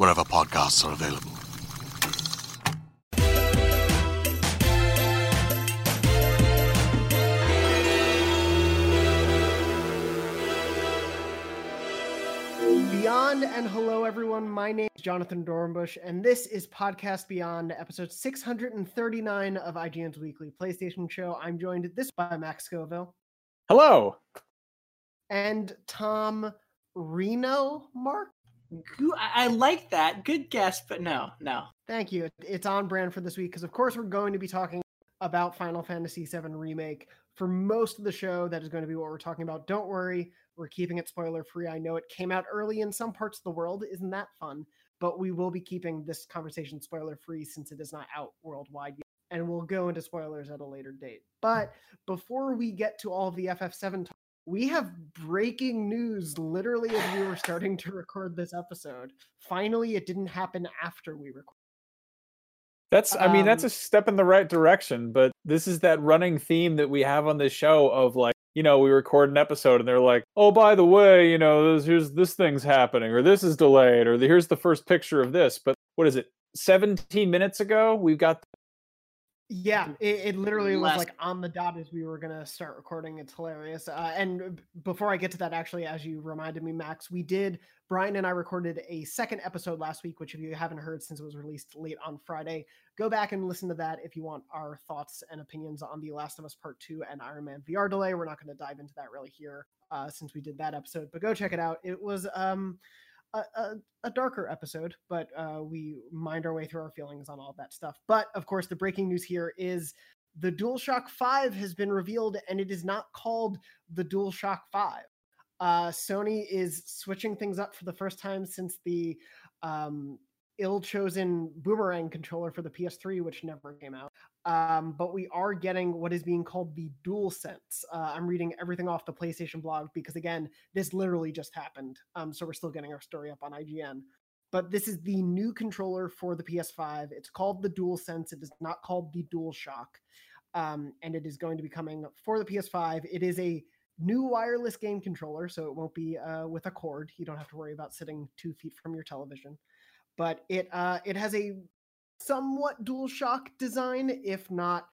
wherever podcasts are available. Beyond and hello everyone. My name is Jonathon Dornbush, and this is Podcast Beyond, episode 639 of IGN's weekly PlayStation show. I'm joined this by Max Scoville Hello. and Tom Reno. Mark, Goo- I like that. Good guess, but no, no. thank you. It's on brand for this week because, of course, we're going to be talking about Final Fantasy VII Remake for most of the show. That is going to be what we're talking about. Don't worry, we're keeping it spoiler free. I know it came out early in some parts of the world. Isn't that fun? But we will be keeping this conversation spoiler free since it is not out worldwide yet. And we'll go into spoilers at a later date. But before we get to all of the FF7 talk, we have breaking news literally as we were starting to record this episode. Finally, it didn't happen after we recorded. That's I mean that's Um, a step in the right direction, but this is that running theme that we have on this show of like, you know, we record an episode and they're like, "Oh, by the way, you know, this, here's this thing's happening or this is delayed or here's the first picture of this." But what is it? 17 minutes ago, we've got Yeah, it, it literally was like on the dot as we were gonna start recording. It's hilarious. Uh, and before I get to that, actually, as you reminded me, Max, we did. Brian and I recorded a second episode last week, which if you haven't heard since it was released late on Friday, go back and listen to that if you want our thoughts and opinions on The Last of Us Part Two and Iron Man VR delay. We're not going to dive into that really here uh, since we did that episode, but go check it out. It was um a, a, darker episode, but uh, we mind our way through our feelings on all that stuff. But of course, the breaking news here is the DualShock 5 has been revealed and it is not called the DualShock 5. Uh, Sony is switching things up for the first time since the um, ill-chosen boomerang controller for the PS3, which never came out. Um, but we are getting what is being called the DualSense. Uh, I'm reading everything off the PlayStation blog because again, this literally just happened. Um, so we're still getting our story up on IGN. But this is the new controller for the PS5. It's called the Dual Sense. It is not called the DualShock. Um, and it is going to be coming for the PS5. It is a new wireless game controller, so it won't be uh, with a cord. You don't have to worry about sitting two feet from your television. But it uh, it has a somewhat DualShock design, if not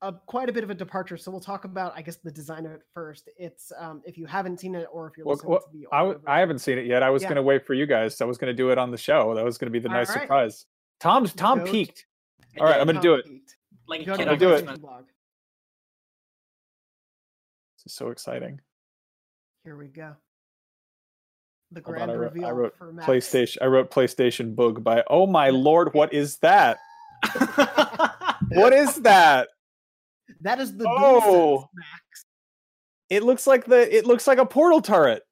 a, quite a bit of a departure. So we'll talk about, I guess, the design of it first. It's um, if you haven't seen it or if you're Well, listening well, to the I, audio w- I haven't seen it yet. I was Yeah. going to wait for you guys. I was going to do it on the show. That was going to be the All nice right. surprise. Tom's Tom Go to- peeked. I All right, did. I'm going to do it. Pete. Like a Go to kid the I'll do it. Blog. This is so exciting. Here we go. The Hold grand on, I wrote, reveal I wrote for Max. PlayStation. I wrote PlayStation Boog by. Oh my lord, what is that? What is that? That is the Oh. DualSense, Max. It looks like the. It looks like a portal turret.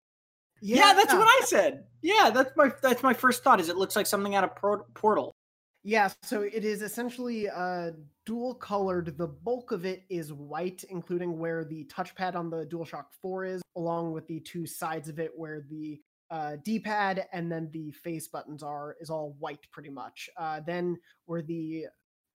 yeah, that's what I said. Yeah, that's my that's my first thought. Is it looks like something out of Por- Portal. Yeah, so it is essentially uh, dual colored. The bulk of it is white, including where the touchpad on the DualShock 4 is, along with the two sides of it where the uh, D-pad and then the face buttons are, is all white pretty much. Uh, then where the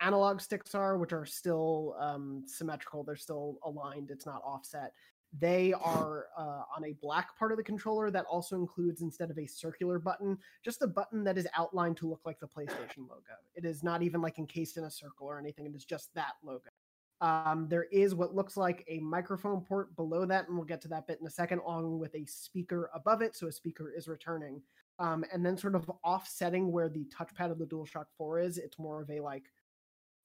analog sticks are, which are still um, symmetrical, they're still aligned. It's not offset. They are uh, on a black part of the controller that also includes, instead of a circular button, just a button that is outlined to look like the PlayStation logo. It is not even like encased in a circle or anything. It is just that logo. Um, there is what looks like a microphone port below that, and we'll get to that bit in a second, along with a speaker above it. So a speaker is returning. Um, and then sort of offsetting where the touchpad of the DualShock 4 is, it's more of a like,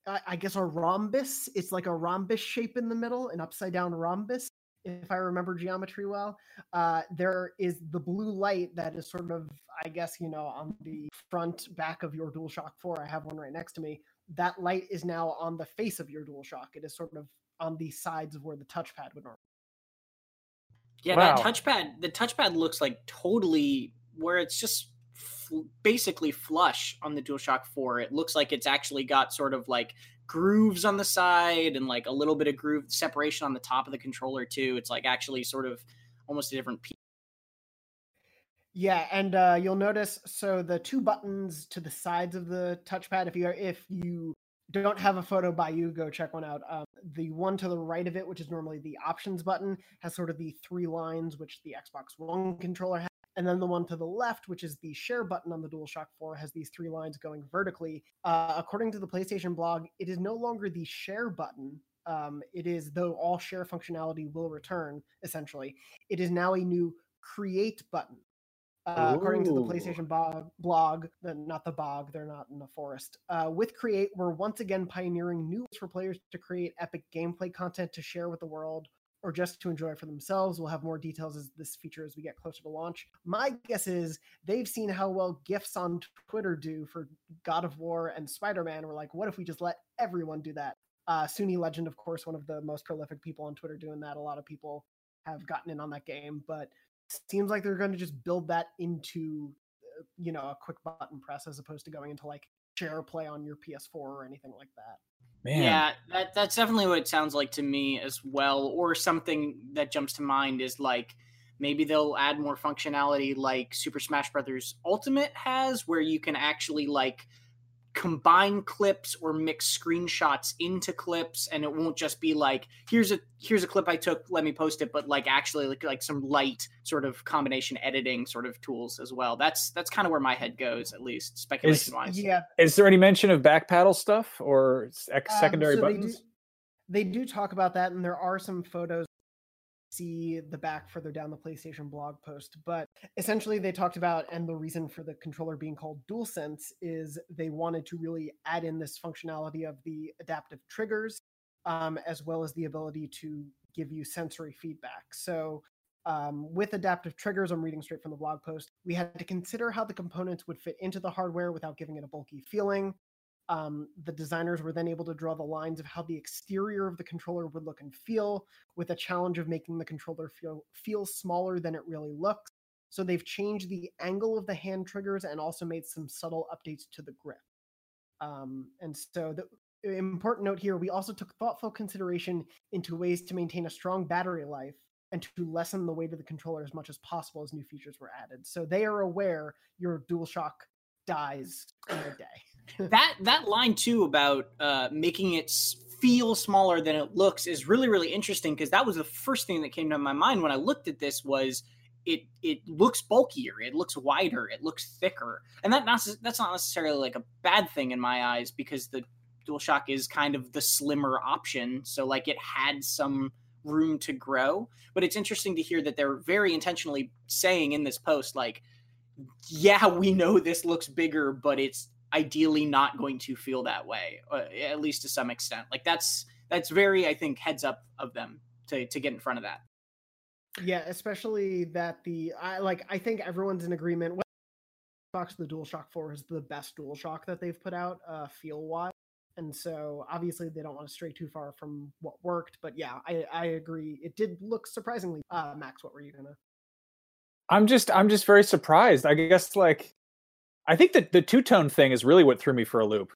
I, I guess a rhombus. It's like a rhombus shape in the middle, an upside down rhombus, if I remember geometry well. Uh, there is the blue light that is sort of, I guess, you know, on the front back of your DualShock 4. I have one right next to me. That light is now on the face of your DualShock. It is sort of on the sides of where the touchpad would normally. Yeah, Wow. that touchpad. The touchpad looks like totally where it's just fl- basically flush on the DualShock 4. It looks like it's actually got sort of like grooves on the side and like a little bit of groove separation on the top of the controller too. It's like actually sort of almost a different piece. Yeah, and uh, you'll notice so the two buttons to the sides of the touchpad. If you are, if you don't have a photo by you, go check one out. Um, the one to the right of it, which is normally the options button, has sort of the three lines which the Xbox One controller has. And then the one to the left, which is the share button on the DualShock 4, has these three lines going vertically. Uh, according to the PlayStation blog, it is no longer the share button. Um, it is, though all share functionality will return, essentially, it is now a new create button. Uh, according to the PlayStation blog, blog, the, not the bog, they're not in the forest. Uh, with Create, we're once again pioneering new ways for players to create epic gameplay content to share with the world or just to enjoy for themselves. We'll have more details as this feature as we get closer to launch. My guess is they've seen how well GIFs on Twitter do for God of War and Spider Man. We're like, what if we just let everyone do that? Uh, Legend, of course, one of the most prolific people on Twitter doing that. A lot of people have gotten in on that game, but seems like they're going to just build that into uh, you know a quick button press as opposed to going into like share play on your PS4 or anything like that. Man. Yeah, that that's definitely what it sounds like to me as well. Or something that jumps to mind is like maybe they'll add more functionality like Super Smash Brothers Ultimate has, where you can actually like combine clips or mix screenshots into clips and it won't just be like here's a here's a clip i took let me post it but like actually like like some light sort of combination editing sort of tools as well that's that's kind of where my head goes at least speculation wise Yeah, Is there any mention of back paddle stuff or s- ex- Um, secondary so they buttons? do- They do talk about that, and there are some photos. See the back further down the PlayStation blog post, but essentially they talked about, and the reason for the controller being called DualSense is they wanted to really add in this functionality of the adaptive triggers, um, as well as the ability to give you sensory feedback. So um, with adaptive triggers, I'm reading straight from the blog post, we had to consider how the components would fit into the hardware without giving it a bulky feeling. Um, the designers were then able to draw the lines of how the exterior of the controller would look and feel, with a challenge of making the controller feel feel smaller than it really looks. So they've changed the angle of the hand triggers and also made some subtle updates to the grip. Um, and so the important note here, we also took thoughtful consideration into ways to maintain a strong battery life and to lessen the weight of the controller as much as possible as new features were added. So they are aware your DualShock dies in a day. That that line too about uh, making it feel smaller than it looks is really really interesting because that was the first thing that came to my mind when I looked at this was it it looks bulkier, it looks wider, it looks thicker, and that not, that's not necessarily like a bad thing in my eyes because the DualShock is kind of the slimmer option, so like it had some room to grow. But it's interesting to hear that they're very intentionally saying in this post like yeah, we know this looks bigger, but it's ideally not going to feel that way, uh, at least to some extent. Like that's that's very, I think, heads up of them to to get in front of that. Yeah, especially that the I like I think everyone's in agreement. with Xbox the DualShock 4 is the best DualShock that they've put out, uh, feel wise. And so obviously they don't want to stray too far from what worked, but yeah, I, I agree. It did look surprisingly. Uh, Max, what were you gonna? I'm just I'm just very surprised. I guess like I think that the two tone thing is really what threw me for a loop.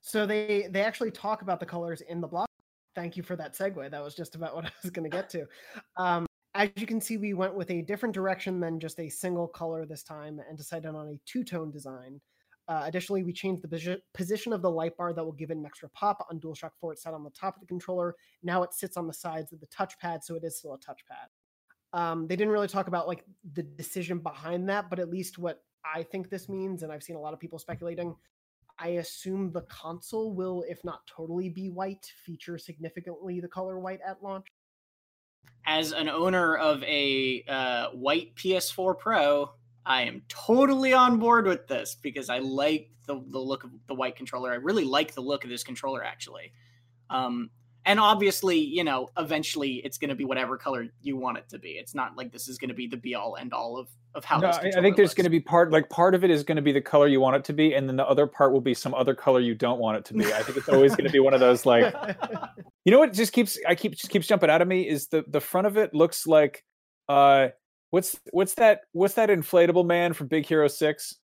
So they they actually talk about the colors in the block. Thank you for that segue. That was just about what I was going to get to. Um, as you can see, we went with a different direction than just a single color this time, and decided on a two tone design. Uh, additionally, we changed the posi- position of the light bar that will give it an extra pop. On DualShock 4, it sat on the top of the controller. Now it sits on the sides of the touchpad, so it is still a touchpad. Um, they didn't really talk about like the decision behind that, but at least what I think this means, and I've seen a lot of people speculating. I assume the console will, if not totally be white, feature significantly the color white at launch. As an owner of a uh, white PS4 Pro, I am totally on board with this because I like the, the look of the white controller. I really like the look of this controller actually. Um, and obviously, you know, eventually it's going to be whatever color you want it to be. It's not like this is going to be the be all end all of of how. No, I, I think there's going to be part like part of it is going to be the color you want it to be, and then the other part will be some other color you don't want it to be. I think it's always going to be one of those like, you know what? Just keeps I keep just keeps jumping out of me is the the front of it looks like, uh, what's what's that what's that inflatable man from Big Hero Six?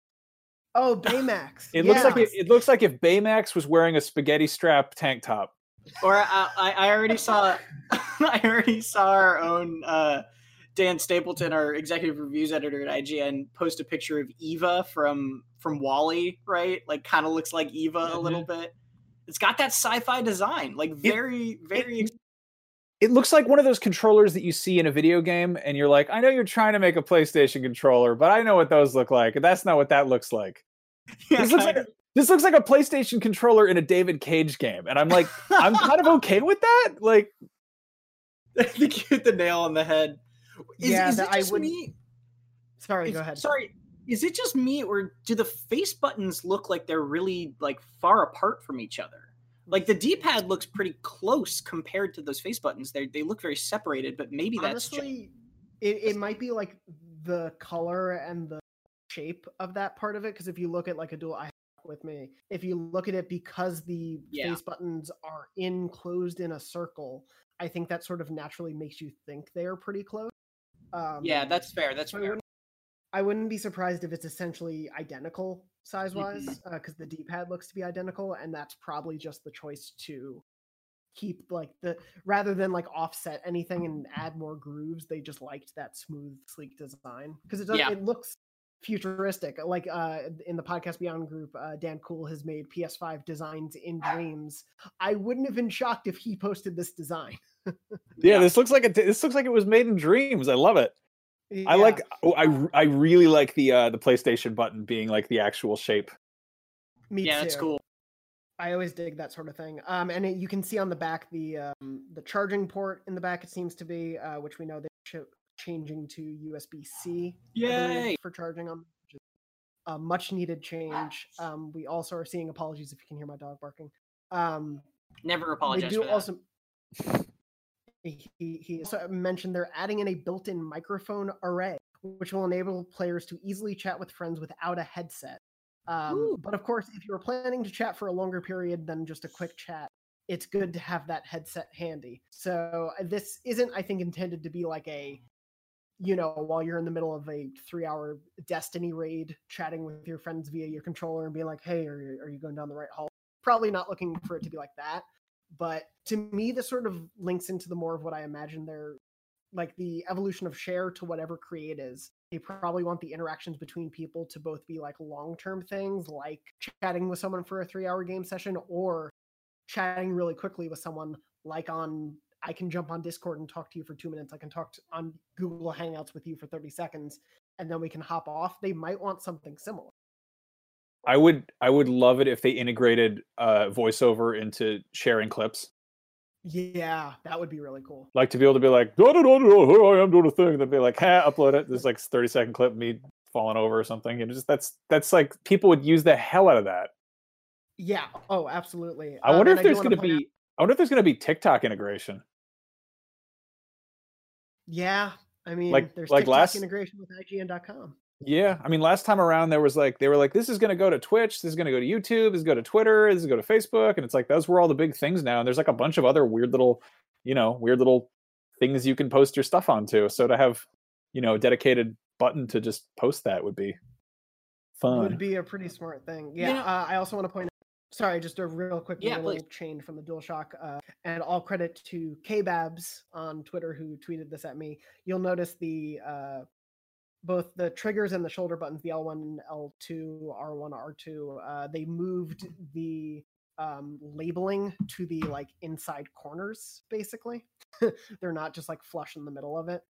Oh, Baymax. It looks like it, it looks like if Baymax was wearing a spaghetti strap tank top. Or uh, I, I already saw, I already saw our own uh, Dan Stapleton, our executive reviews editor at IGN, post a picture of Eva from from WALL-E, right? Like, kind of looks like Eva mm-hmm. a little bit. It's got that sci-fi design, like very, it, very. It, it looks like one of those controllers that you see in a video game, and you're like, I know you're trying to make a PlayStation controller, but I know what those look like. And that's not what that looks like. Yeah, this looks like a, this looks like a PlayStation controller in a David Cage game, and I'm like, I'm kind of okay with that. Like, I think you hit the nail on the head. Is, yeah, is it just I would... me? Sorry, is, go ahead. Sorry, is it just me, or do the face buttons look like they're really like far apart from each other? Like the D-pad looks pretty close compared to those face buttons. They they look very separated, but maybe that's honestly, just... it, it might be like the color and the shape of that part of it. Because if you look at like a dual, I with me. If you look at it because the yeah. face buttons are enclosed in a circle, I think that sort of naturally makes you think they are pretty close. Um, yeah, that's fair. That's fair. I wouldn't, I wouldn't be surprised if it's essentially identical size wise because mm-hmm. uh, the D-pad looks to be identical, and that's probably just the choice to keep like the rather than like offset anything and add more grooves. They just liked that smooth, sleek design because it does. Yeah. It looks futuristic. Like uh, in the podcast Beyond group, uh, Dan Cool has made PS5 designs in dreams. I wouldn't have been shocked if he posted this design. yeah, yeah, this looks like it. This looks like it was made in dreams. I love it. Yeah. I like. Oh, I I really like the uh the PlayStation button being like the actual shape. Me yeah, too. that's cool. I always dig that sort of thing. Um, and it, you can see on the back the um the charging port in the back. It seems to be uh, which we know they changing to USB C. Yay! For charging them, which is a much needed change. Um, we also are seeing apologies if you can hear my dog barking. Um, Never apologize. They do also. He, he also mentioned they're adding in a built-in microphone array, which will enable players to easily chat with friends without a headset. Um, but of course, if you're planning to chat for a longer period than just a quick chat, it's good to have that headset handy. So uh, this isn't, I think, intended to be like a you know, while you're in the middle of a three hour Destiny raid, chatting with your friends via your controller and being like, hey, are you, are you going down the right hall? Probably not looking for it to be like that. But to me, this sort of links into the more of what I imagine they're like the evolution of share to whatever create is. They probably want the interactions between people to both be like long term things, like chatting with someone for a three hour game session, or chatting really quickly with someone, like on I can jump on Discord and talk to you for two minutes. I can talk to, on Google Hangouts with you for 30 seconds, and then we can hop off. They might want something similar. I would I would love it if they integrated uh, voiceover into sharing clips. Yeah, that would be really cool. Like to be able to be like, no, no, no, no, here I am doing a thing. Then be like, ha, upload it. There's like 30 second clip me falling over or something. And just that's that's like people would use the hell out of that. Yeah. Oh, absolutely. I wonder um, if there's going to be. Out- I wonder if there's going to be TikTok integration. Yeah, I mean, like there's like TikTok last integration with IGN.com. Yeah, I mean, last time around there was like they were like, this is going to go to Twitch, this is going to go to YouTube, this is going to go to Twitter, this is going to go to Facebook, and it's like those were all the big things now. And there's like a bunch of other weird little, you know, weird little things you can post your stuff onto. So to have, you know, a dedicated button to just post that would be fun. Would be a pretty smart thing. Yeah. You know, uh, I also want to point sorry, just a real quick yeah, little please. chain from the DualShock. Uh, and all credit to Kbabs on Twitter who tweeted this at me. You'll notice the uh, both the triggers and the shoulder buttons, the L1, L2, R1, R2. Uh, they moved the um, labeling to the like inside corners, basically. They're not just like flush in the middle of it.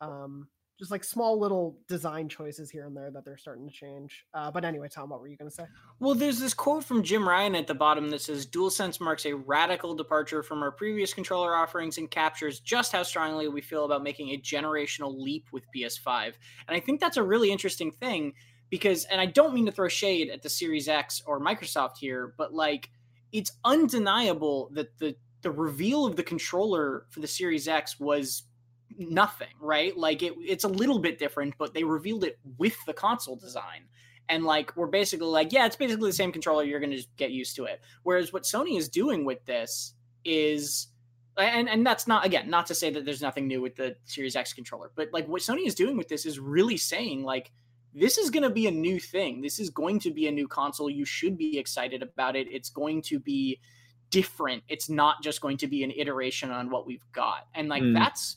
Um, just like small little design choices here and there that they're starting to change. Uh, but anyway, Tom, what were you going to say? Well, there's this quote from Jim Ryan at the bottom that says DualSense marks a radical departure from our previous controller offerings and captures just how strongly we feel about making a generational leap with PS5. And I think that's a really interesting thing because, and I don't mean to throw shade at the Series X or Microsoft here, but like it's undeniable that the the reveal of the controller for the Series X was nothing, right? Like it, it's a little bit different, but they revealed it with the console design. And like we're basically like, yeah, it's basically the same controller. You're gonna just get used to it. Whereas what Sony is doing with this is and and that's not again not to say that there's nothing new with the Series X controller, but like what Sony is doing with this is really saying like this is going to be a new thing. This is going to be a new console. You should be excited about it. It's going to be different. It's not just going to be an iteration on what we've got. And like mm. that's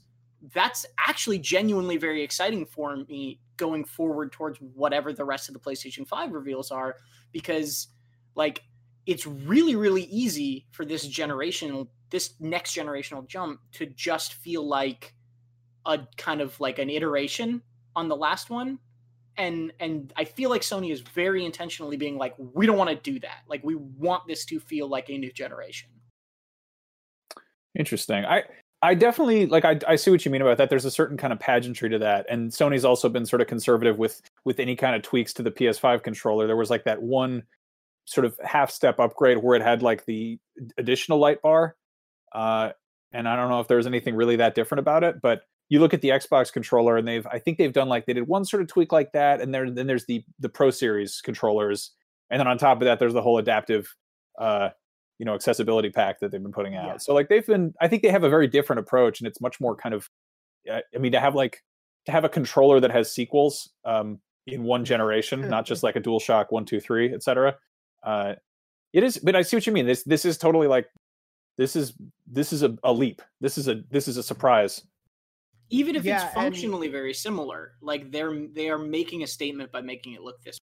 that's actually genuinely very exciting for me going forward towards whatever the rest of the PlayStation 5 reveals are because like it's really really easy for this generational this next generational jump to just feel like a kind of like an iteration on the last one. And and I feel like Sony is very intentionally being like we don't want to do that. Like we want this to feel like a new generation. Interesting. I I definitely like I, I see what you mean about that. There's a certain kind of pageantry to that, and Sony's also been sort of conservative with with any kind of tweaks to the PS5 controller. There was like that one sort of half step upgrade where it had like the additional light bar, uh, and I don't know if there's anything really that different about it. But you look at the Xbox controller, and they've I think they've done like they did one sort of tweak like that, and there then there's the the Pro Series controllers, and then on top of that there's the whole adaptive uh, you know accessibility pack that they've been putting out. Yeah. So like they've been I think they have a very different approach and it's much more kind of I mean to have like to have a controller that has sequels um, in one generation, not just like a DualShock one, two, three, etc. Uh, it is, but I see what you mean. This this is totally like this is this is a, a leap. This is a this is a surprise. Even if yeah, it's functionally and... very similar, like they're they are making a statement by making it look this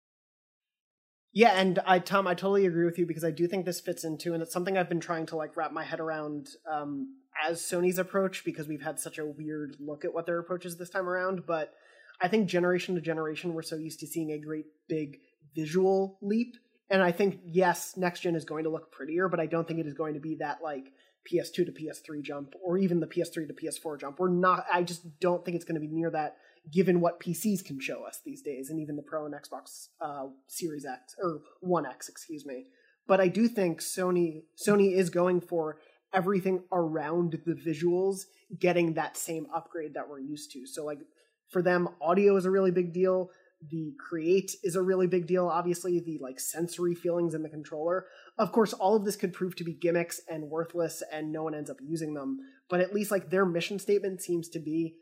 yeah, and I, Tom, I totally agree with you because I do think this fits into, and it's something I've been trying to like wrap my head around um, as Sony's approach because we've had such a weird look at what their approach is this time around. But I think generation to generation, we're so used to seeing a great big visual leap, and I think yes, next gen is going to look prettier, but I don't think it is going to be that like PS2 to PS3 jump or even the PS3 to PS4 jump. We're not. I just don't think it's going to be near that given what PCs can show us these days, and even the Pro and Xbox uh, Series X or One X, excuse me. But I do think Sony Sony is going for everything around the visuals getting that same upgrade that we're used to. So like for them, audio is a really big deal. The create is a really big deal. Obviously, the like sensory feelings in the controller. Of course, all of this could prove to be gimmicks and worthless, and no one ends up using them. But at least like their mission statement seems to be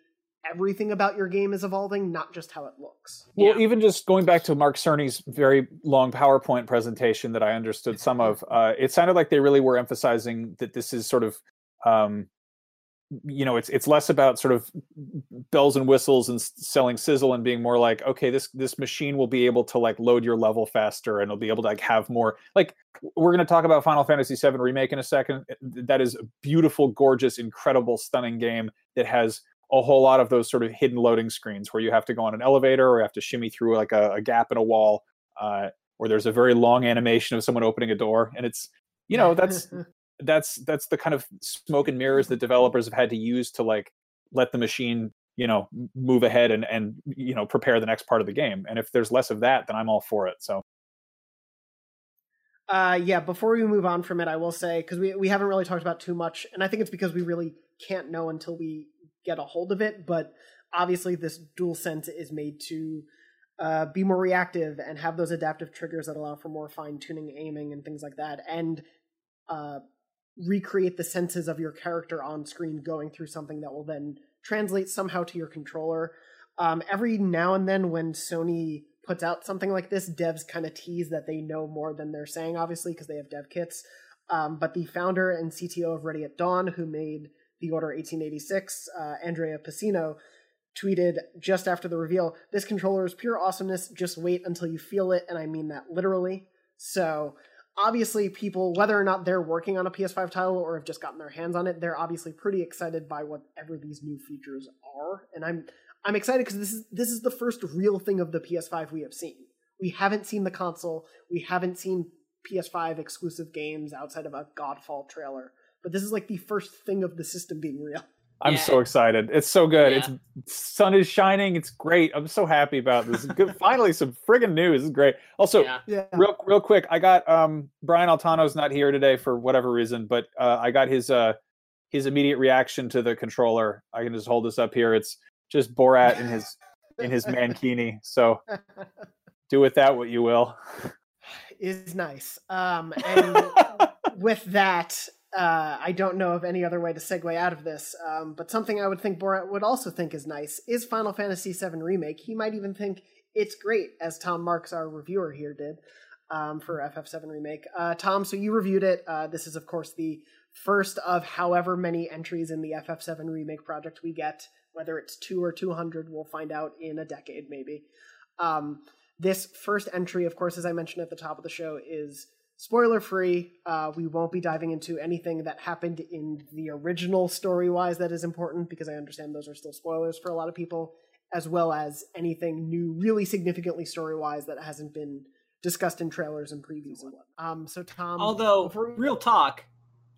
everything about your game is evolving, not just how it looks. Well, yeah. even just going back to Mark Cerny's very long PowerPoint presentation that I understood some of, uh, it sounded like they really were emphasizing that this is sort of, um, you know, it's it's less about sort of bells and whistles and selling sizzle and being more like, okay, this this machine will be able to like load your level faster and it'll be able to like have more. Like we're going to talk about Final Fantasy VII remake in a second. That is a beautiful, gorgeous, incredible, stunning game that has a whole lot of those sort of hidden loading screens where you have to go on an elevator or you have to shimmy through like a, a gap in a wall uh, or there's a very long animation of someone opening a door. And it's you know that's that's that's the kind of smoke and mirrors that developers have had to use to like let the machine you know move ahead and and you know prepare the next part of the game. And if there's less of that then i'm all for it. So uh yeah before we move on from it i will say because we, we haven't really talked about too much and i think it's because we really can't know until we get a hold of it. But obviously, this dual sense is made to uh, be more reactive and have those adaptive triggers that allow for more fine tuning, aiming, and things like that, and uh, recreate the senses of your character on screen going through something that will then translate somehow to your controller. Um, every now and then, when Sony puts out something like this, devs kind of tease that they know more than they're saying, obviously, because they have dev kits. Um, but the founder and CTO of Ready at Dawn, who made the Order 1886, uh, Andrea Pessino, tweeted just after the reveal this controller is pure awesomeness. Just wait until you feel it. And I mean that literally. So obviously, people, whether or not they're working on a PS5 title or have just gotten their hands on it, they're obviously pretty excited by whatever these new features are. And I'm I'm excited because this is this is the first real thing of the PS5 we have seen. We haven't seen the console. We haven't seen PS5 exclusive games outside of a Godfall trailer. But this is like the first thing of the system being real. I'm Yeah. so excited. It's so good. Yeah. It's sun is shining. It's great. I'm so happy about this. Good. Finally, some friggin' news. This is great. Also, yeah. Yeah. real real quick, I got um Brian Altano's not here today for whatever reason, but uh, I got his uh his immediate reaction to the controller. I can just hold this up here. It's just Borat in his in his mankini. So do with that what you will. is nice. Um, and with that, uh, I don't know of any other way to segue out of this. Um, but something I would think Borat would also think is nice is Final Fantasy VII Remake. He might even think it's great, as Tom Marks, our reviewer here, did um, for FF7 Remake. Uh, Tom, so you reviewed it. Uh, this is, of course, the first of however many entries in the FF7 Remake project we get. Whether it's two or 200, we'll find out in a decade, maybe. Um, this first entry, of course, as I mentioned at the top of the show, is spoiler free. Uh, we won't be diving into anything that happened in the original story wise that is important because I understand those are still spoilers for a lot of people, as well as anything new, really significantly story wise that hasn't been discussed in trailers and previews and what. Um, so Tom, Although, we- real talk,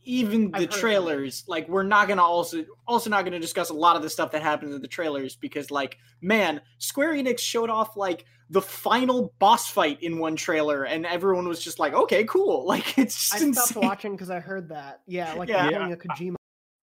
even the heard of trailers, like we're not gonna also also not gonna discuss a lot of the stuff that happens in the trailers because, like, man, Square Enix showed off like the final boss fight in one trailer, and everyone was just like, "Okay, cool." Like, it's just I stopped insane. watching because I heard that. Yeah, like Yeah. they're a Kojima.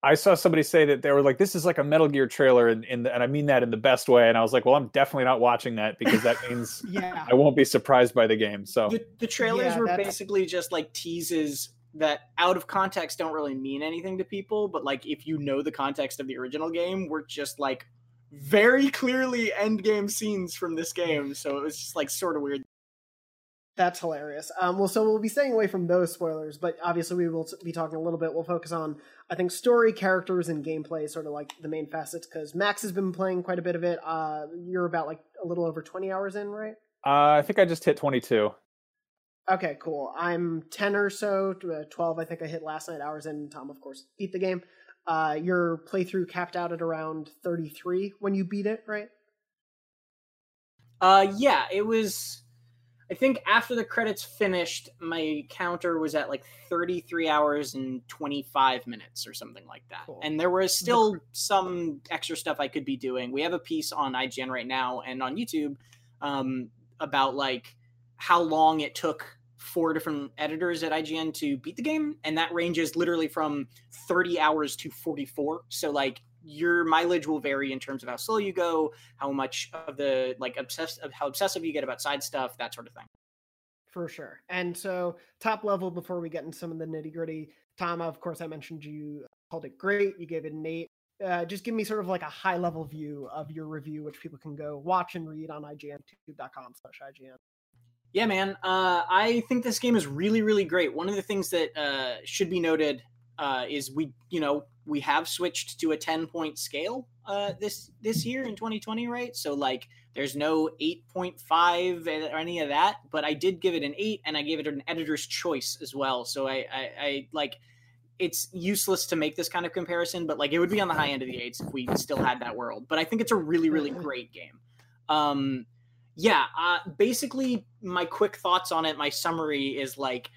I saw somebody say that they were like, "This is like a Metal Gear trailer," and in the, and I mean that in the best way. And I was like, "Well, I'm definitely not watching that because that means Yeah, I won't be surprised by the game." So the, the trailers Yeah, were that's- basically just like teases that out of context don't really mean anything to people but like if you know the context of the original game we're just like very clearly end game scenes from this game so it was just like sort of weird That's hilarious. Um, well, so we'll be staying away from those spoilers, but obviously we will be talking a little bit. We'll focus on, I think, story, characters, and gameplay, sort of like the main facets. Because Max has been playing quite a bit of it. Uh, you're about like a little over twenty hours in, right? uh, I think I just hit 22. Okay, cool. I'm ten or so, uh, twelve. I think I hit last night. Hours in. Tom, of course, beat the game. Uh, your playthrough capped out at around thirty-three when you beat it, right? uh yeah it was i think after the credits finished my counter was at like 33 hours and 25 minutes or something like that Cool. and there was still some extra stuff i could be doing we have a piece on ign right now and on youtube um, about like how long it took four different editors at ign to beat the game and that ranges literally from 30 hours to 44 so like your mileage will vary in terms of how slow you go how much of the like obsessed how obsessive you get about side stuff that sort of thing For sure. And so, top level, before we get into some of the nitty gritty, Tom, of course, I mentioned you called it great. You gave it an eight. Uh, just give me sort of like a high level view of your review, which people can go watch and read on igntube.com slash IGN. Yeah, man. Uh, I think this game is really, really great. One of the things that uh, should be noted uh, is we, you know, we have switched to a ten point scale uh, this this year in 2020, right? So like, there's no 8.5 or any of that. But I did give it an eight, and I gave it an editor's choice as well. So I, I, I like. It's useless to make this kind of comparison, but like it would be on the high end of the eights if we still had that world. But I think it's a really, really great game. Um, yeah uh, basically my quick thoughts on it my summary is like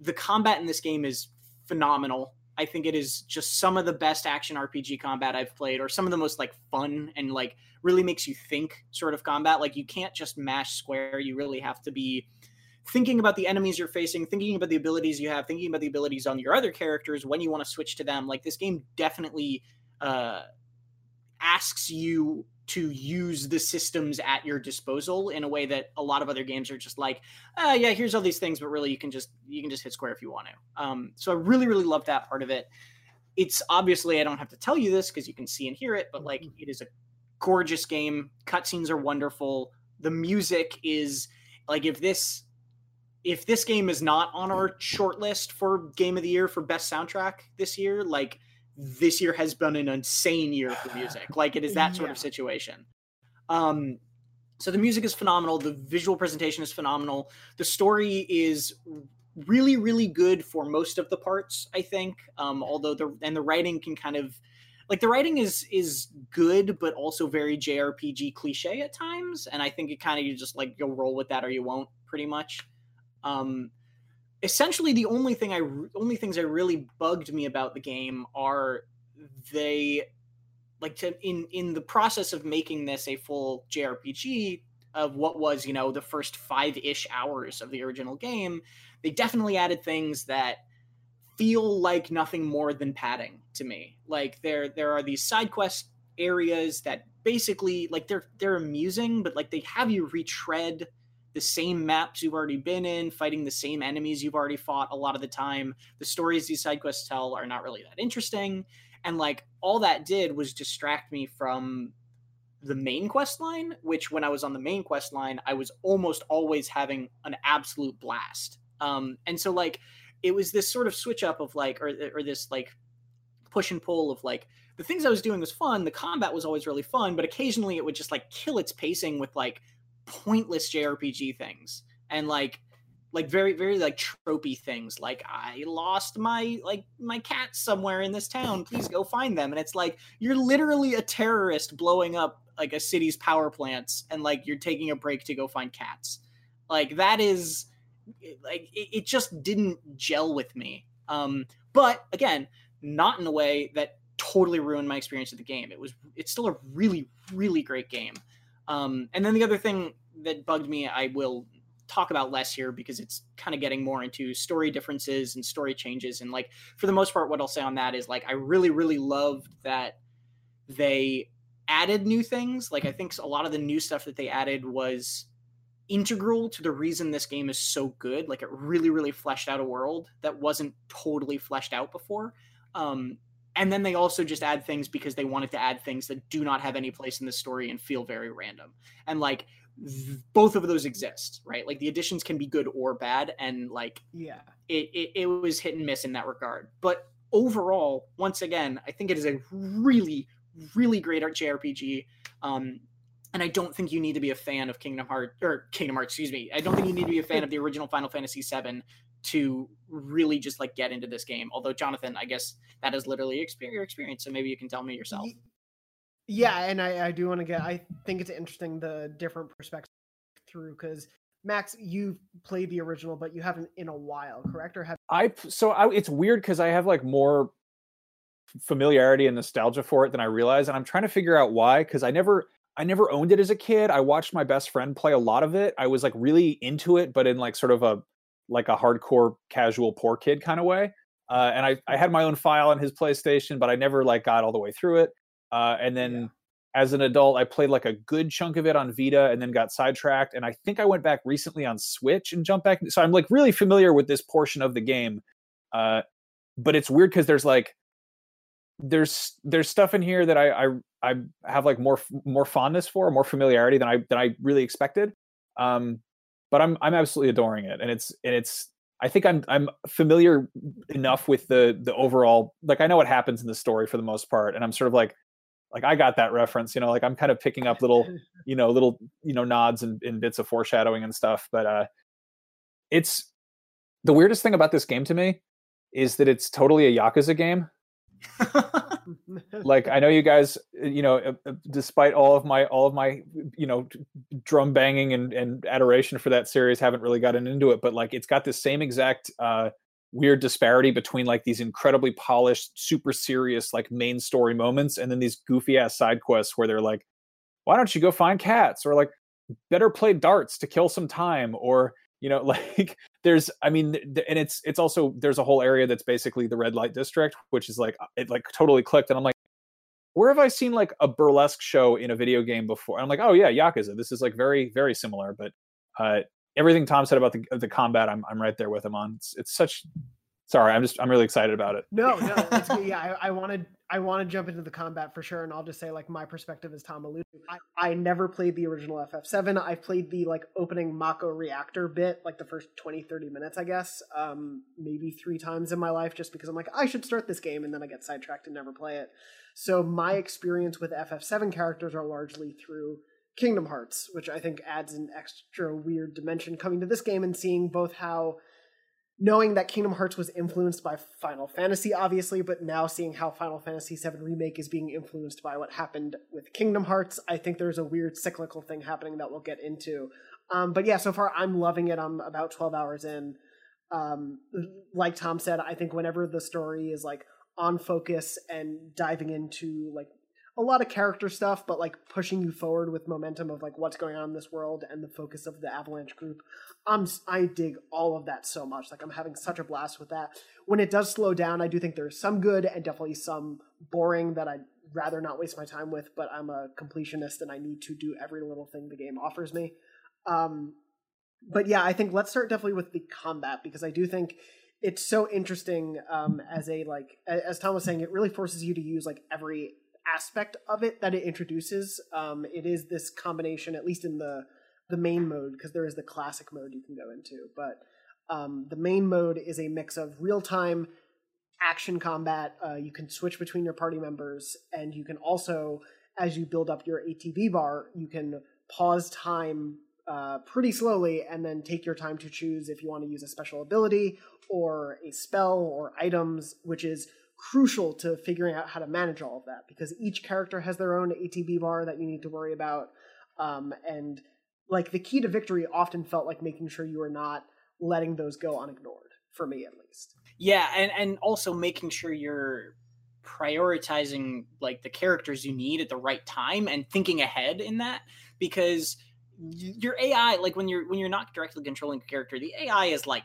the combat in this game is phenomenal. I think it is just some of the best action rpg combat i've played or some of the most like fun and like really makes you think sort of combat. Like you can't just mash square. You really have to be thinking about the enemies you're facing thinking about the abilities you have thinking about the abilities on your other characters when you want to switch to them. Like this game definitely uh asks you to use the systems at your disposal in a way that a lot of other games are just like, uh, yeah, here's all these things, but really you can just you can just hit square if you want to. Um, so I really really love that part of it. It's obviously I don't have to tell you this because you can see and hear it, but like it is a gorgeous game. Cutscenes are wonderful. The music is like if this if this game is not on our short list for game of the year for best soundtrack this year, like this year has been an insane year for music. Like it is that sort of situation. Um, so the music is phenomenal. The visual presentation is phenomenal. The story is really, really good for most of the parts. I think, um, although the and the writing can kind of like the writing is is good but also very jrpg cliche at times and i think it kind of you just like you'll roll with that or you won't pretty much um essentially the only thing i only things that really bugged me about the game are they like to in in the process of making this a full jrpg of what was you know the first five-ish hours of the original game they definitely added things that feel like nothing more than padding to me. Like there there are these side quest areas that basically like they're they're amusing, but like they have you retread the same maps you've already been in, fighting the same enemies you've already fought a lot of the time. The stories these side quests tell are not really that interesting. And like all that did was distract me from the main quest line, which when I was on the main quest line, I was almost always having an absolute blast. Um, and so like it was this sort of switch up of like, or or this like push and pull of like the things I was doing was fun. The combat was always really fun, but occasionally it would just like kill its pacing with like pointless JRPG things and like like very very like tropey things like i lost my like my cat somewhere in this town please go find them and it's like you're literally a terrorist blowing up like a city's power plants and like you're taking a break to go find cats like that is like it, it just didn't gel with me. Um, but again, not in a way that totally ruined my experience of the game. It was it's still a really really great game. Um, and then the other thing that bugged me, I will talk about less here because it's kind of getting more into story differences and story changes. And like for the most part, what I'll say on that is like I really really loved that they added new things. Like I think a lot of the new stuff that they added was integral to the reason this game is so good. Like it really, really fleshed out a world that wasn't totally fleshed out before. Um, and then they also just add things because they wanted to add things that do not have any place in the story and feel very random. And like th- both of those exist, right? Like the additions can be good or bad, and like yeah, it, it, it was hit and miss in that regard. But overall, once again, I think it is a really, really great JRPG. Um, and I don't think you need to be a fan of Kingdom Hearts or Kingdom Hearts, excuse me. I don't think you need to be a fan of the original Final Fantasy VII to really just like get into this game. Although Jonathon, I guess that is literally your experience, so maybe you can tell me yourself. Yeah, and I, I do want to get. I think it's interesting the different perspectives through because Max, you've played the original, but you haven't in a while, correct? Or have I? So I, it's weird because I have like more familiarity and nostalgia for it than I realize, and I'm trying to figure out why. Because I never I never owned it as a kid. I watched my best friend play a lot of it. I was like really into it, but in like sort of a like a hardcore casual poor kid kind of way. Uh, and I, I had my own file on his PlayStation, but I never like got all the way through it. Uh, and then yeah. as an adult, I played like a good chunk of it on Vita and then got sidetracked. And I think I went back recently on Switch and jumped back. So I'm like really familiar with this portion of the game. Uh, but it's weird because there's like there's there's stuff in here that I, I I have like more more fondness for, more familiarity than I than I really expected. Um, but I'm I'm absolutely adoring it, and it's and it's I think I'm I'm familiar enough with the the overall like I know what happens in the story for the most part, and I'm sort of like like I got that reference, you know, like I'm kind of picking up little you know little you know nods and, and bits of foreshadowing and stuff. But uh, it's the weirdest thing about this game to me is that it's totally a Yakuza game like I know you guys, uh, you know, uh, uh, despite all of my all of my, you know, drum banging and and adoration for that series, haven't really gotten into it. But like, it's got the same exact uh, weird disparity between like these incredibly polished, super serious like main story moments, and then these goofy ass side quests where they're like, "Why don't you go find cats?" or like, "Better play darts to kill some time," or you know like there's i mean and it's it's also there's a whole area that's basically the red light district which is like it like totally clicked and i'm like where have i seen like a burlesque show in a video game before? And i'm like oh yeah yakuza. This is like very very similar but uh everything tom said about the the combat i'm, I'm right there with him on. It's, it's such sorry i'm just i'm really excited about it no no it's, yeah i, I wanted I want to jump into the combat for sure, and I'll just say like my perspective is Tom alluded. I, I never played the original FF7. I played the like opening Mako reactor bit, like the first 20, 30 minutes, I guess, um, maybe three times in my life, just because I'm like I should start this game, and then I get sidetracked and never play it. So my experience with FF7 characters are largely through Kingdom Hearts, which I think adds an extra weird dimension coming to this game and seeing both how knowing that Kingdom Hearts was influenced by Final Fantasy, obviously, but now seeing how Final Fantasy VII Remake is being influenced by what happened with Kingdom Hearts, I think there's a weird cyclical thing happening that we'll get into. Um, but yeah, so far I'm loving it. I'm about 12 hours in. Um, like Tom said, I think whenever the story is like on focus and diving into like a lot of character stuff, but like pushing you forward with momentum of like what's going on in this world and the focus of the Avalanche group. Um, I dig all of that so much. Like I'm having such a blast with that. When it does slow down, I do think there's some good and definitely some boring that I'd rather not waste my time with. But I'm a completionist and I need to do every little thing the game offers me. Um, but yeah, I think let's start definitely with the combat because I do think it's so interesting um, as a like as Tom was saying, it really forces you to use like every aspect of it that it introduces. Um, it is this combination, at least in the the main mode, because there is the classic mode you can go into. But um, the main mode is a mix of real time action combat. Uh, you can switch between your party members, and you can also, as you build up your ATB bar, you can pause time uh, pretty slowly and then take your time to choose if you want to use a special ability or a spell or items, which is crucial to figuring out how to manage all of that because each character has their own ATB bar that you need to worry about. Um, and like the key to victory often felt like making sure you are not letting those go unignored, for me at least. Yeah, and, and also making sure you're prioritizing like the characters you need at the right time and thinking ahead in that because your AI, like when you're when you're not directly controlling a character, the AI is like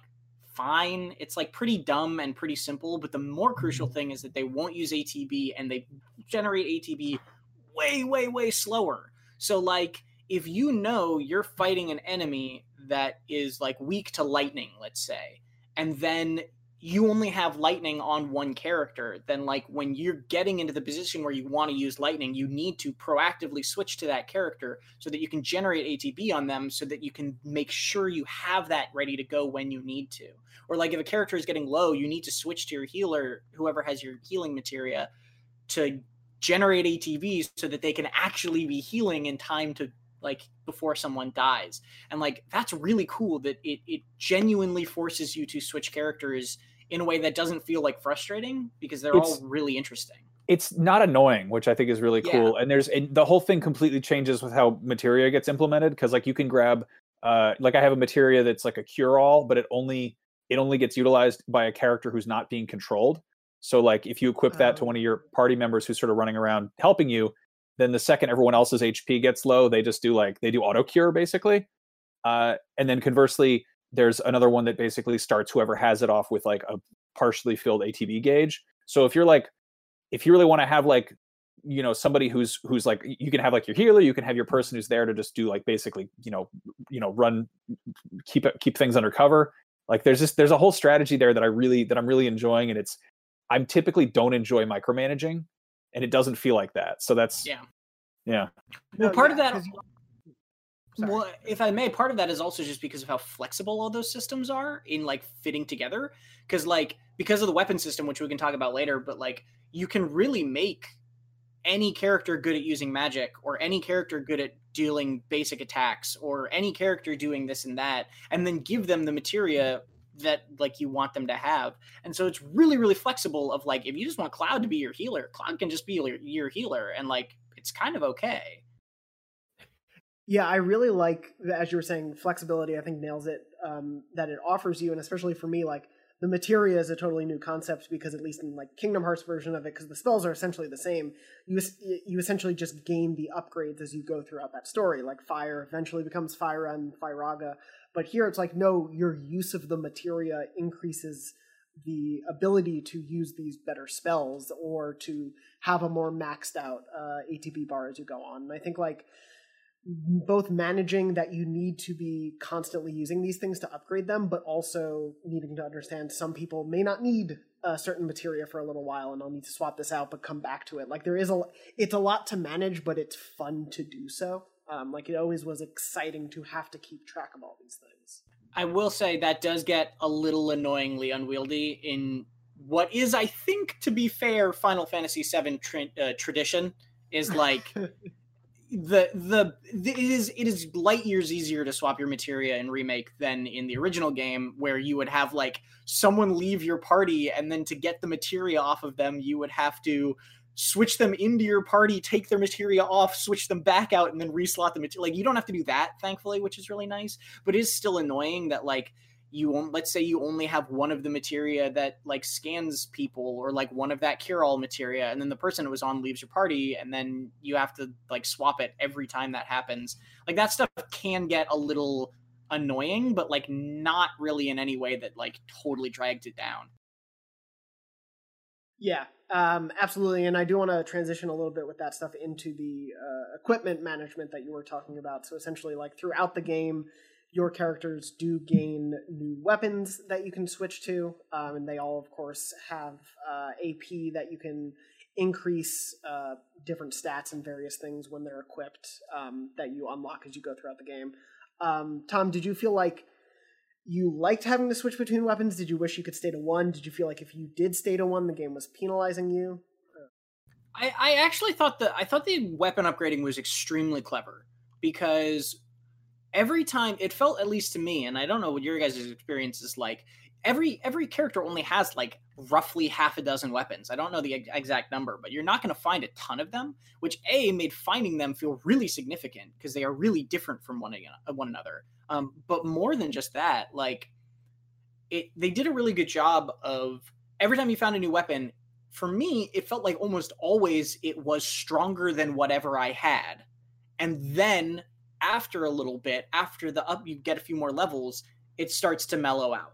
fine. It's like pretty dumb and pretty simple, but the more crucial mm-hmm. thing is that they won't use ATB and they generate ATB way, way, way slower. So, like, if you know you're fighting an enemy that is like weak to lightning, let's say, and then you only have lightning on one character, then like when you're getting into the position where you want to use lightning, you need to proactively switch to that character so that you can generate ATB on them so that you can make sure you have that ready to go when you need to. Or like if a character is getting low, you need to switch to your healer, whoever has your healing materia, to generate ATBs so that they can actually be healing in time to like before someone dies and like that's really cool that it, it genuinely forces you to switch characters in a way that doesn't feel like frustrating because they're it's, all really interesting it's not annoying which i think is really cool yeah. and there's and the whole thing completely changes with how materia gets implemented because like you can grab uh like i have a materia that's like a cure all but it only it only gets utilized by a character who's not being controlled so like if you equip that to oh. one of your party members who's sort of running around helping you then the second everyone else's HP gets low, they just do like they do auto cure basically. Uh, and then conversely, there's another one that basically starts whoever has it off with like a partially filled ATB gauge. So if you're like, if you really want to have like, you know, somebody who's who's like, you can have like your healer, you can have your person who's there to just do like basically, you know, you know, run, keep keep things under cover. Like there's just there's a whole strategy there that I really that I'm really enjoying, and it's I'm typically don't enjoy micromanaging and it doesn't feel like that. So that's yeah, yeah. Well, part yeah, of that. Well, if I may, part of that is also just because of how flexible all those systems are in like fitting together. Because like because of the weapon system, which we can talk about later, but like you can really make any character good at using magic or any character good at dealing basic attacks or any character doing this and that and then give them the materia that like you want them to have. And so it's really really flexible of like if you just want Cloud to be your healer, Cloud can just be your, your healer and like it's kind of okay. Yeah, I really like as you were saying flexibility. I think nails it um, that it offers you, and especially for me, like the materia is a totally new concept because at least in like Kingdom Hearts version of it, because the spells are essentially the same, you you essentially just gain the upgrades as you go throughout that story. Like fire eventually becomes Fira and Firaga, but here it's like, no, your use of the materia increases the ability to use these better spells or to have a more maxed out uh, ATB bar as you go on. And I think like both managing that you need to be constantly using these things to upgrade them, but also needing to understand some people may not need a certain materia for a little while and I'll need to swap this out, but come back to it. Like there is a, it's a lot to manage, but it's fun to do so. Um, like it always was exciting to have to keep track of all these things. I will say that does get a little annoyingly unwieldy in what is, I think, to be fair, Final Fantasy VII tra- uh, tradition is like the, the it is it is light years easier to swap your materia in remake than in the original game where you would have like someone leave your party and then to get the materia off of them you would have to switch them into your party take their materia off switch them back out and then reslot the materia like you don't have to do that thankfully which is really nice but it is still annoying that like you won't let's say you only have one of the materia that like scans people or like one of that cure all materia and then the person it was on leaves your party and then you have to like swap it every time that happens like that stuff can get a little annoying but like not really in any way that like totally dragged it down Yeah, um, absolutely. And I do want to transition a little bit with that stuff into the uh, equipment management that you were talking about. So essentially, like throughout the game, your characters do gain new weapons that you can switch to, um, and they all, of course, have uh, AP that you can increase uh, different stats and various things when they're equipped um, that you unlock as you go throughout the game. Um, Tom, did you feel like you liked having to switch between weapons? Did you wish you could stay to one? Did you feel like if you did stay to one, the game was penalizing you? I, I actually thought that I thought the weapon upgrading was extremely clever because every time it felt at least to me, and I don't know what your guys' experience is like. Every every character only has like roughly half a dozen weapons. I don't know the ex- exact number, but you're not going to find a ton of them. Which a made finding them feel really significant because they are really different from one, ag- one another. Um, but more than just that, like it, they did a really good job of every time you found a new weapon. For me, it felt like almost always it was stronger than whatever I had, and then after a little bit, after the up, you get a few more levels, it starts to mellow out.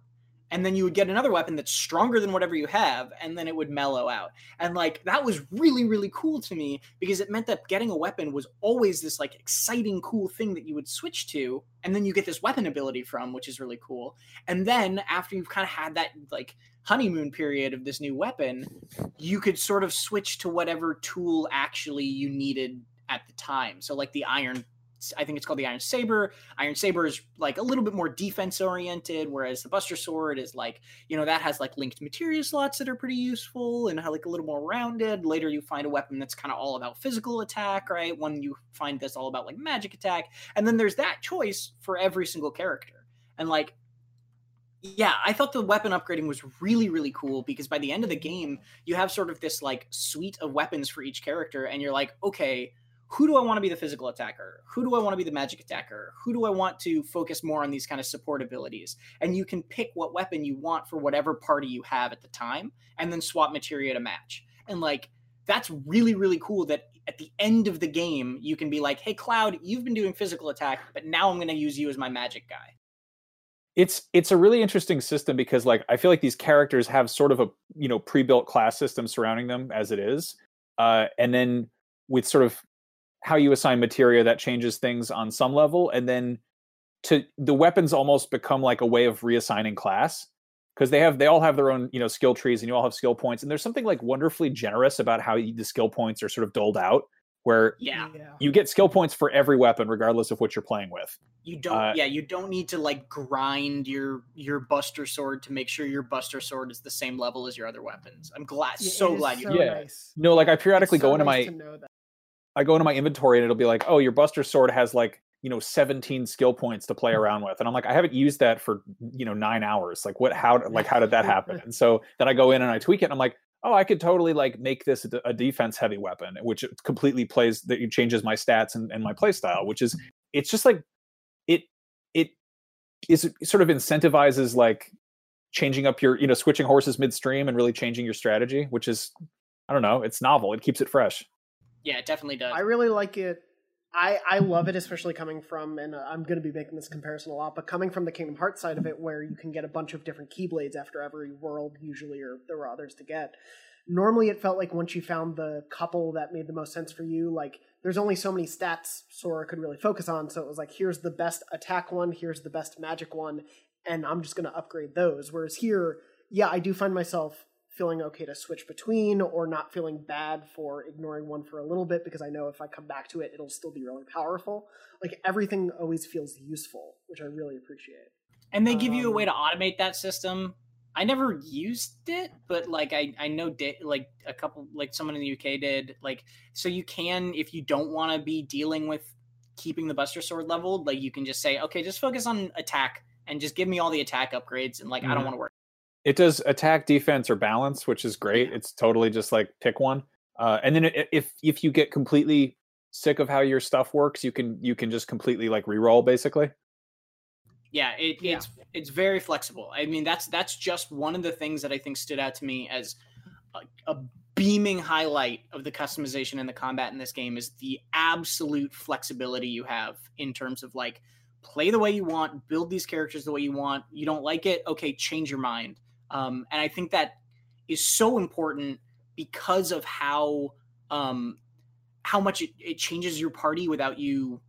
And then you would get another weapon that's stronger than whatever you have, and then it would mellow out. And like that was really, really cool to me because it meant that getting a weapon was always this like exciting, cool thing that you would switch to, and then you get this weapon ability from, which is really cool. And then after you've kind of had that like honeymoon period of this new weapon, you could sort of switch to whatever tool actually you needed at the time. So like the iron I think it's called the Iron Saber. Iron Saber is like a little bit more defense oriented, whereas the Buster Sword is like, you know, that has like linked materia slots that are pretty useful and like a little more rounded. Later, you find a weapon that's kind of all about physical attack, right? One you find that's all about like magic attack. And then there's that choice for every single character. And like, yeah, I thought the weapon upgrading was really, really cool because by the end of the game, you have sort of this like suite of weapons for each character, and you're like, okay, who do I want to be the physical attacker? Who do I want to be the magic attacker? Who do I want to focus more on these kind of support abilities? And you can pick what weapon you want for whatever party you have at the time and then swap materia to match. And like that's really really cool that at the end of the game you can be like, "Hey Cloud, you've been doing physical attack, but now I'm going to use you as my magic guy." it's it's a really interesting system because like I feel like these characters have sort of a you know pre-built class system surrounding them as it is, uh, and then with sort of how you assign materia that changes things on some level, and then to the weapons almost become like a way of reassigning class because they have they all have their own you know skill trees and you all have skill points and there's something like wonderfully generous about how you, the skill points are sort of doled out where Yeah. you get skill points for every weapon regardless of what you're playing with You don't Uh, yeah, you don't need to like grind your your buster sword to make sure your buster sword is the same level as your other weapons. I'm glad Yeah, so it is glad you so did Yeah. nice. no like i It's periodically so go into nice my to know that. I go into my inventory and it'll be like, oh, your Buster Sword has like, you know, 17 skill points to play mm-hmm. around with. And I'm like, I haven't used that for, you know, nine hours. Like, what, how, like, how did that happen? And so then I go in and I tweak it and I'm like, oh, I could totally like make this a defense heavy weapon, which completely plays, that changes my stats and, and my play style, which is, it's just like, it, it is it sort of incentivizes like changing up your, you know, switching horses midstream and really changing your strategy, which is, I don't know, it's novel. It keeps it fresh. Yeah, it definitely does. I really like it. I I love it, especially coming from, and uh, I'm going to be making this comparison a lot, but coming from the Kingdom Hearts side of it, where you can get a bunch of different keyblades after every world, usually, or there were others to get. Normally, it felt like once you found the couple that made the most sense for you, like there's only so many stats Sora could really focus on. So it was like, here's the best attack one, here's the best magic one, and I'm just going to upgrade those. Whereas here, yeah, I do find myself feeling okay to switch between or not feeling bad for ignoring one for a little bit because I know if I come back to it, it'll still be really powerful. Like everything always feels useful, which I really appreciate. and they give you a way um, to automate that system I never used it, but like I I know da- like a couple like someone in the UK did like so you can if you don't want to be dealing with keeping the Buster Sword leveled, like you can just say okay, just focus on attack and just give me all the attack upgrades and like I don't Mhm. want to work. It does attack, defense, or balance, which is great. It's totally just like pick one. Uh, and then i- if if you get completely sick of how your stuff works, you can you can just completely like re-roll basically. Yeah, it, Yeah. it's it's very flexible. I mean, that's that's just one of the things that I think stood out to me as a, a beaming highlight of the customization and the combat in this game is the absolute flexibility you have in terms of like play the way you want, build these characters the way you want. You don't like it, okay, change your mind. Um, and I think that is so important because of how um, how much it, it changes your party without you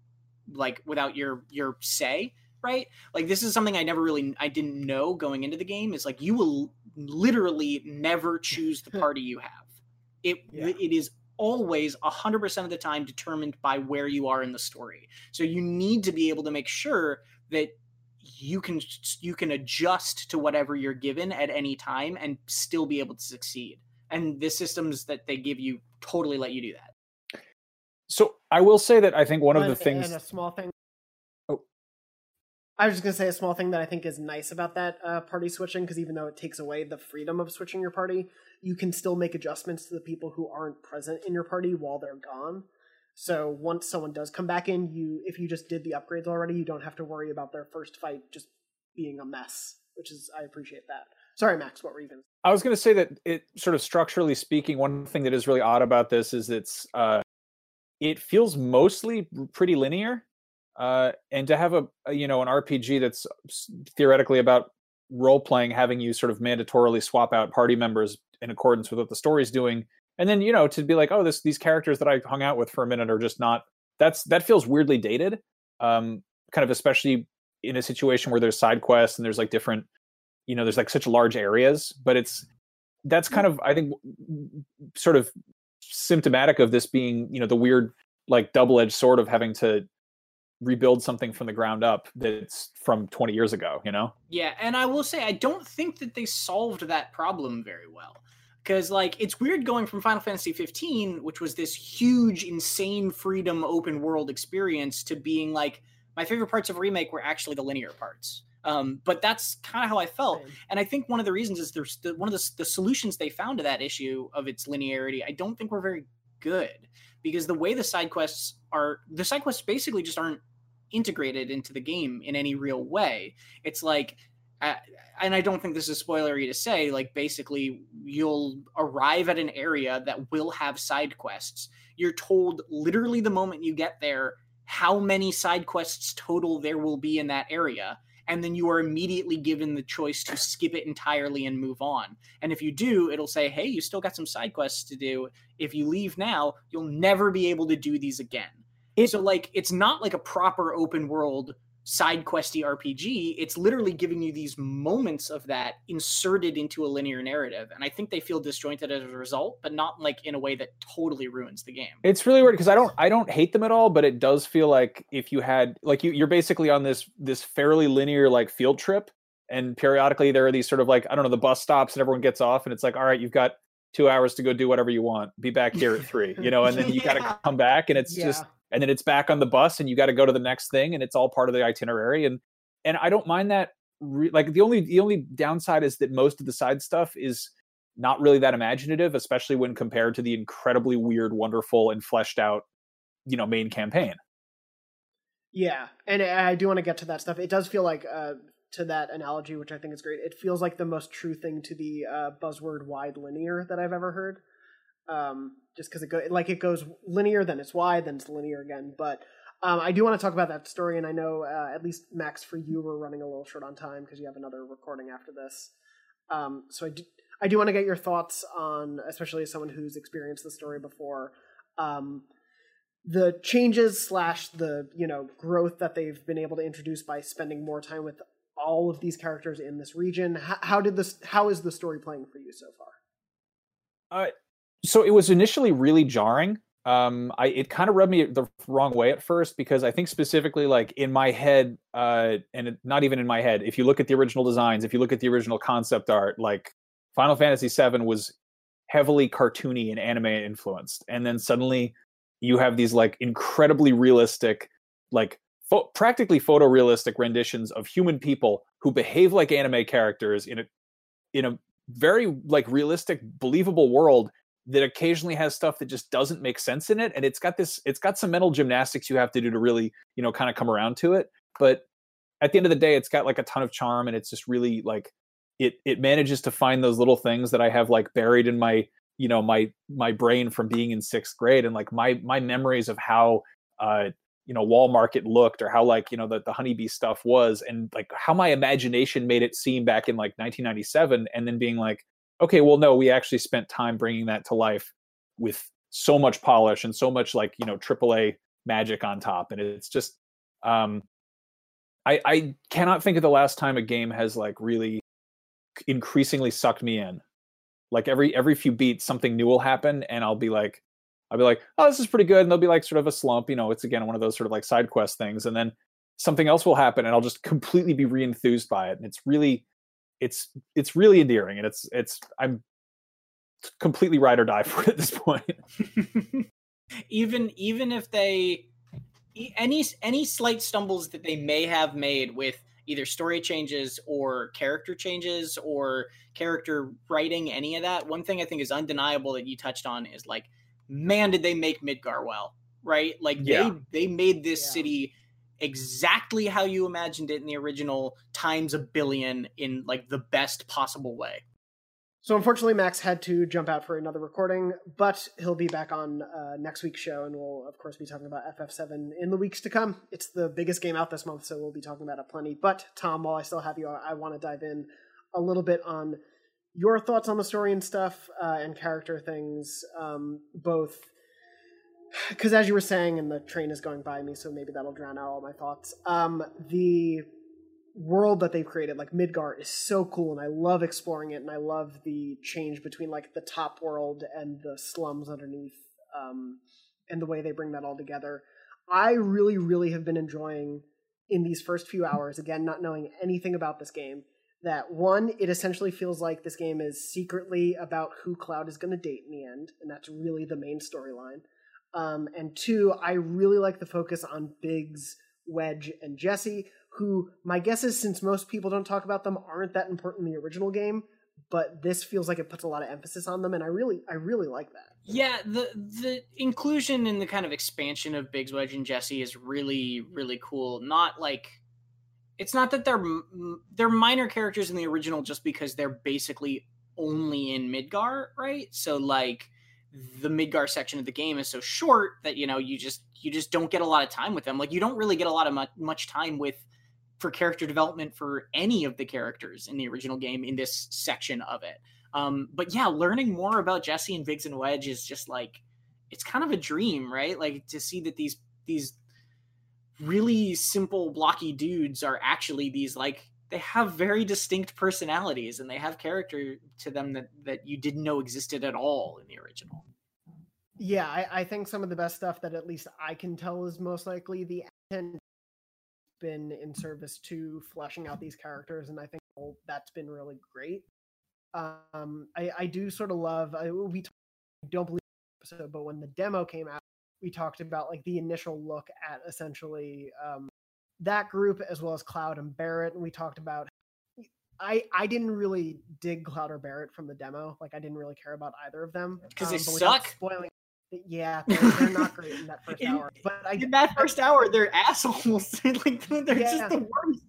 like without your your say right? Like this is something i never really i didn't know going into the game is like you will literally never choose the party you have. It Yeah. it is always 100% of the time determined by where you are in the story. So you need to be able to make sure that you can you can adjust to whatever you're given at any time and still be able to succeed and the systems that they give you totally let you do that So I will say that I think one of And- the things. and a small thing. Oh. I was just gonna say a small thing that I think is nice about that uh, party switching because even though it takes away the freedom of switching your party, you can still make adjustments to the people who aren't present in your party while they're gone. So once someone does come back in, you if you just did the upgrades already, you don't have to worry about their first fight just being a mess. Which is I appreciate that. Sorry, Max, what were you gonna? I was going to say that it sort of structurally speaking, one thing that is really odd about this is it's uh, it feels mostly pretty linear, uh, and to have a, a you know an RPG that's theoretically about role playing, having you sort of mandatorily swap out party members in accordance with what the story's doing, and then you know to be like, oh, this these characters that I hung out with for a minute are just not. That's that feels weirdly dated, um, kind of especially in a situation where there's side quests and there's like different you know there's like such large areas but it's that's kind of i think sort of symptomatic of this being you know the weird like double-edged sword of having to rebuild something from the ground up that's from 20 years ago you know Yeah, and I will say I don't think that they solved that problem very well. Cuz like it's weird going from Final Fantasy 15, which was this huge insane freedom open world experience to being like my favorite parts of remake were actually the linear parts. Um, but that's kind of how I felt. And I think one of the reasons is there's the, one of the, the solutions they found to that issue of its linearity. I don't think we're very good because the way the side quests are, the side quests basically just aren't integrated into the game in any real way. It's like, uh, and I don't think this is spoilery to say, like basically you'll arrive at an area that will have side quests. You're told literally the moment you get there how many side quests total there will be in that area and then you are immediately given the choice to skip it entirely and move on. And if you do, it'll say, "Hey, you still got some side quests to do. If you leave now, you'll never be able to do these again." It- so like it's not like a proper open world side questy RPG. It's literally giving you these moments of that inserted into a linear narrative. And I think they feel disjointed as a result, but not like in a way that totally ruins the game. it's really weird because i don't i don't hate them at all but it does feel like if you had like you, you're basically on this this fairly linear like field trip and periodically there are these sort of like i don't know the bus stops and everyone gets off and it's like all right you've got two hours to go do whatever you want be back here at three you know and then you got to come back and it's just and then it's back on the bus and you got to go to the next thing and it's all part of the itinerary and and i don't mind that re- like the only the only downside is that most of the side stuff is not really that imaginative especially when compared to the incredibly weird wonderful and fleshed out you know main campaign Yeah, and I do want to get to that stuff. It does feel like, uh, to that analogy, which I think is great. It feels like the most true thing to the uh, buzzword wide linear that I've ever heard. Um, just because it go like it goes linear, then it's wide, then it's linear again. But um, I do want to talk about that story, and I know uh, at least Max, for you, we're running a little short on time because you have another recording after this. Um, so I do, I do want to get your thoughts on, especially as someone who's experienced the story before. Um, the changes slash the you know growth that they've been able to introduce by spending more time with all of these characters in this region how, how did this how is the story playing for you so far uh, so it was initially really jarring. Um i it kind of rubbed me the wrong way at first because i think specifically like in my head uh and it, not even in my head if you look at the original designs if you look at the original concept art like final fantasy 7 was heavily cartoony and anime influenced. And then suddenly you have these like incredibly realistic like fo- practically photorealistic renditions of human people who behave like anime characters in a in a very like realistic believable world that occasionally has stuff that just doesn't make sense in it and it's got this it's got some mental gymnastics you have to do to really you know kind of come around to it but at the end of the day it's got like a ton of charm and it's just really like it it manages to find those little things that i have like buried in my you know my my brain from being in sixth grade and like my my memories of how uh you know wall market looked or how like you know the, the honeybee stuff was and like how my imagination made it seem back in like 1997 and then being like okay, well, no, we actually spent time bringing that to life with so much polish and so much like you know AAA magic on top, and it's just um, I I cannot think of the last time a game has like really increasingly sucked me in. Like every every few beats, something new will happen, and I'll be like, I'll be like, oh, this is pretty good, and there'll be like sort of a slump. You know, it's again one of those sort of like side quest things, and then something else will happen, and I'll just completely be re-enthused by it, and it's really it's it's really endearing and it's it's i'm completely ride or die for it at this point even even if they any any slight stumbles that they may have made with either story changes or character changes or character writing any of that one thing i think is undeniable that you touched on is like man did they make midgar well right like yeah. they they made this yeah. city exactly how you imagined it in the original times a billion in like the best possible way. So unfortunately, Max had to jump out for another recording, but he'll be back on uh, next week's show, and we'll of course be talking about FF7 in the weeks to come. It's the biggest game out this month, so we'll be talking about it plenty. But Tom, while I still have you, I want to dive in a little bit on your thoughts on the story and stuff uh, and character things, um, both because as you were saying, and the train is going by me, so maybe that'll drown out all my thoughts. Um, the world that they've created, like Midgar, is so cool, and I love exploring it, and I love the change between like the top world and the slums underneath, um, and the way they bring that all together. I really, really have been enjoying in these first few hours. Again, not knowing anything about this game. That one, it essentially feels like this game is secretly about who Cloud is going to date in the end, and that's really the main storyline. Um, and two, I really like the focus on Biggs, Wedge, and Jessie, who my guess is since most people don't talk about them, aren't that important in the original game. But this feels like it puts a lot of emphasis on them, and I really, I really like that. Yeah, the the inclusion and the kind of expansion of Biggs, Wedge, and Jessie is really, really cool. Not like it's not that they're they're minor characters in the original just because they're basically only in Midgar, right? So like the Midgar section of the game is so short that you know you just you just don't get a lot of time with them. Like you don't really get a lot of much, much time with for character development for any of the characters in the original game in this section of it. Um, but yeah, learning more about Jessie and Biggs and Wedge is just like it's kind of a dream, right? Like to see that these these really simple blocky dudes are actually these like they have very distinct personalities and they have character to them that that you didn't know existed at all in the original. Yeah, I, I think some of the best stuff that at least I can tell is most likely the intent been in service to fleshing out these characters, and I think that's been really great. Um, I, I do sort of love. I, we don't believe episode, but when the demo came out, we talked about like the initial look at essentially um, that group as well as Cloud and Barret. and we talked about. I I didn't really dig Cloud or Barret from the demo. Like I didn't really care about either of them because um, they suck. Spoiling. Yeah, they're, they're, not great in that first in, hour. But I, in that first hour, they're assholes. like they're yeah, just the worst.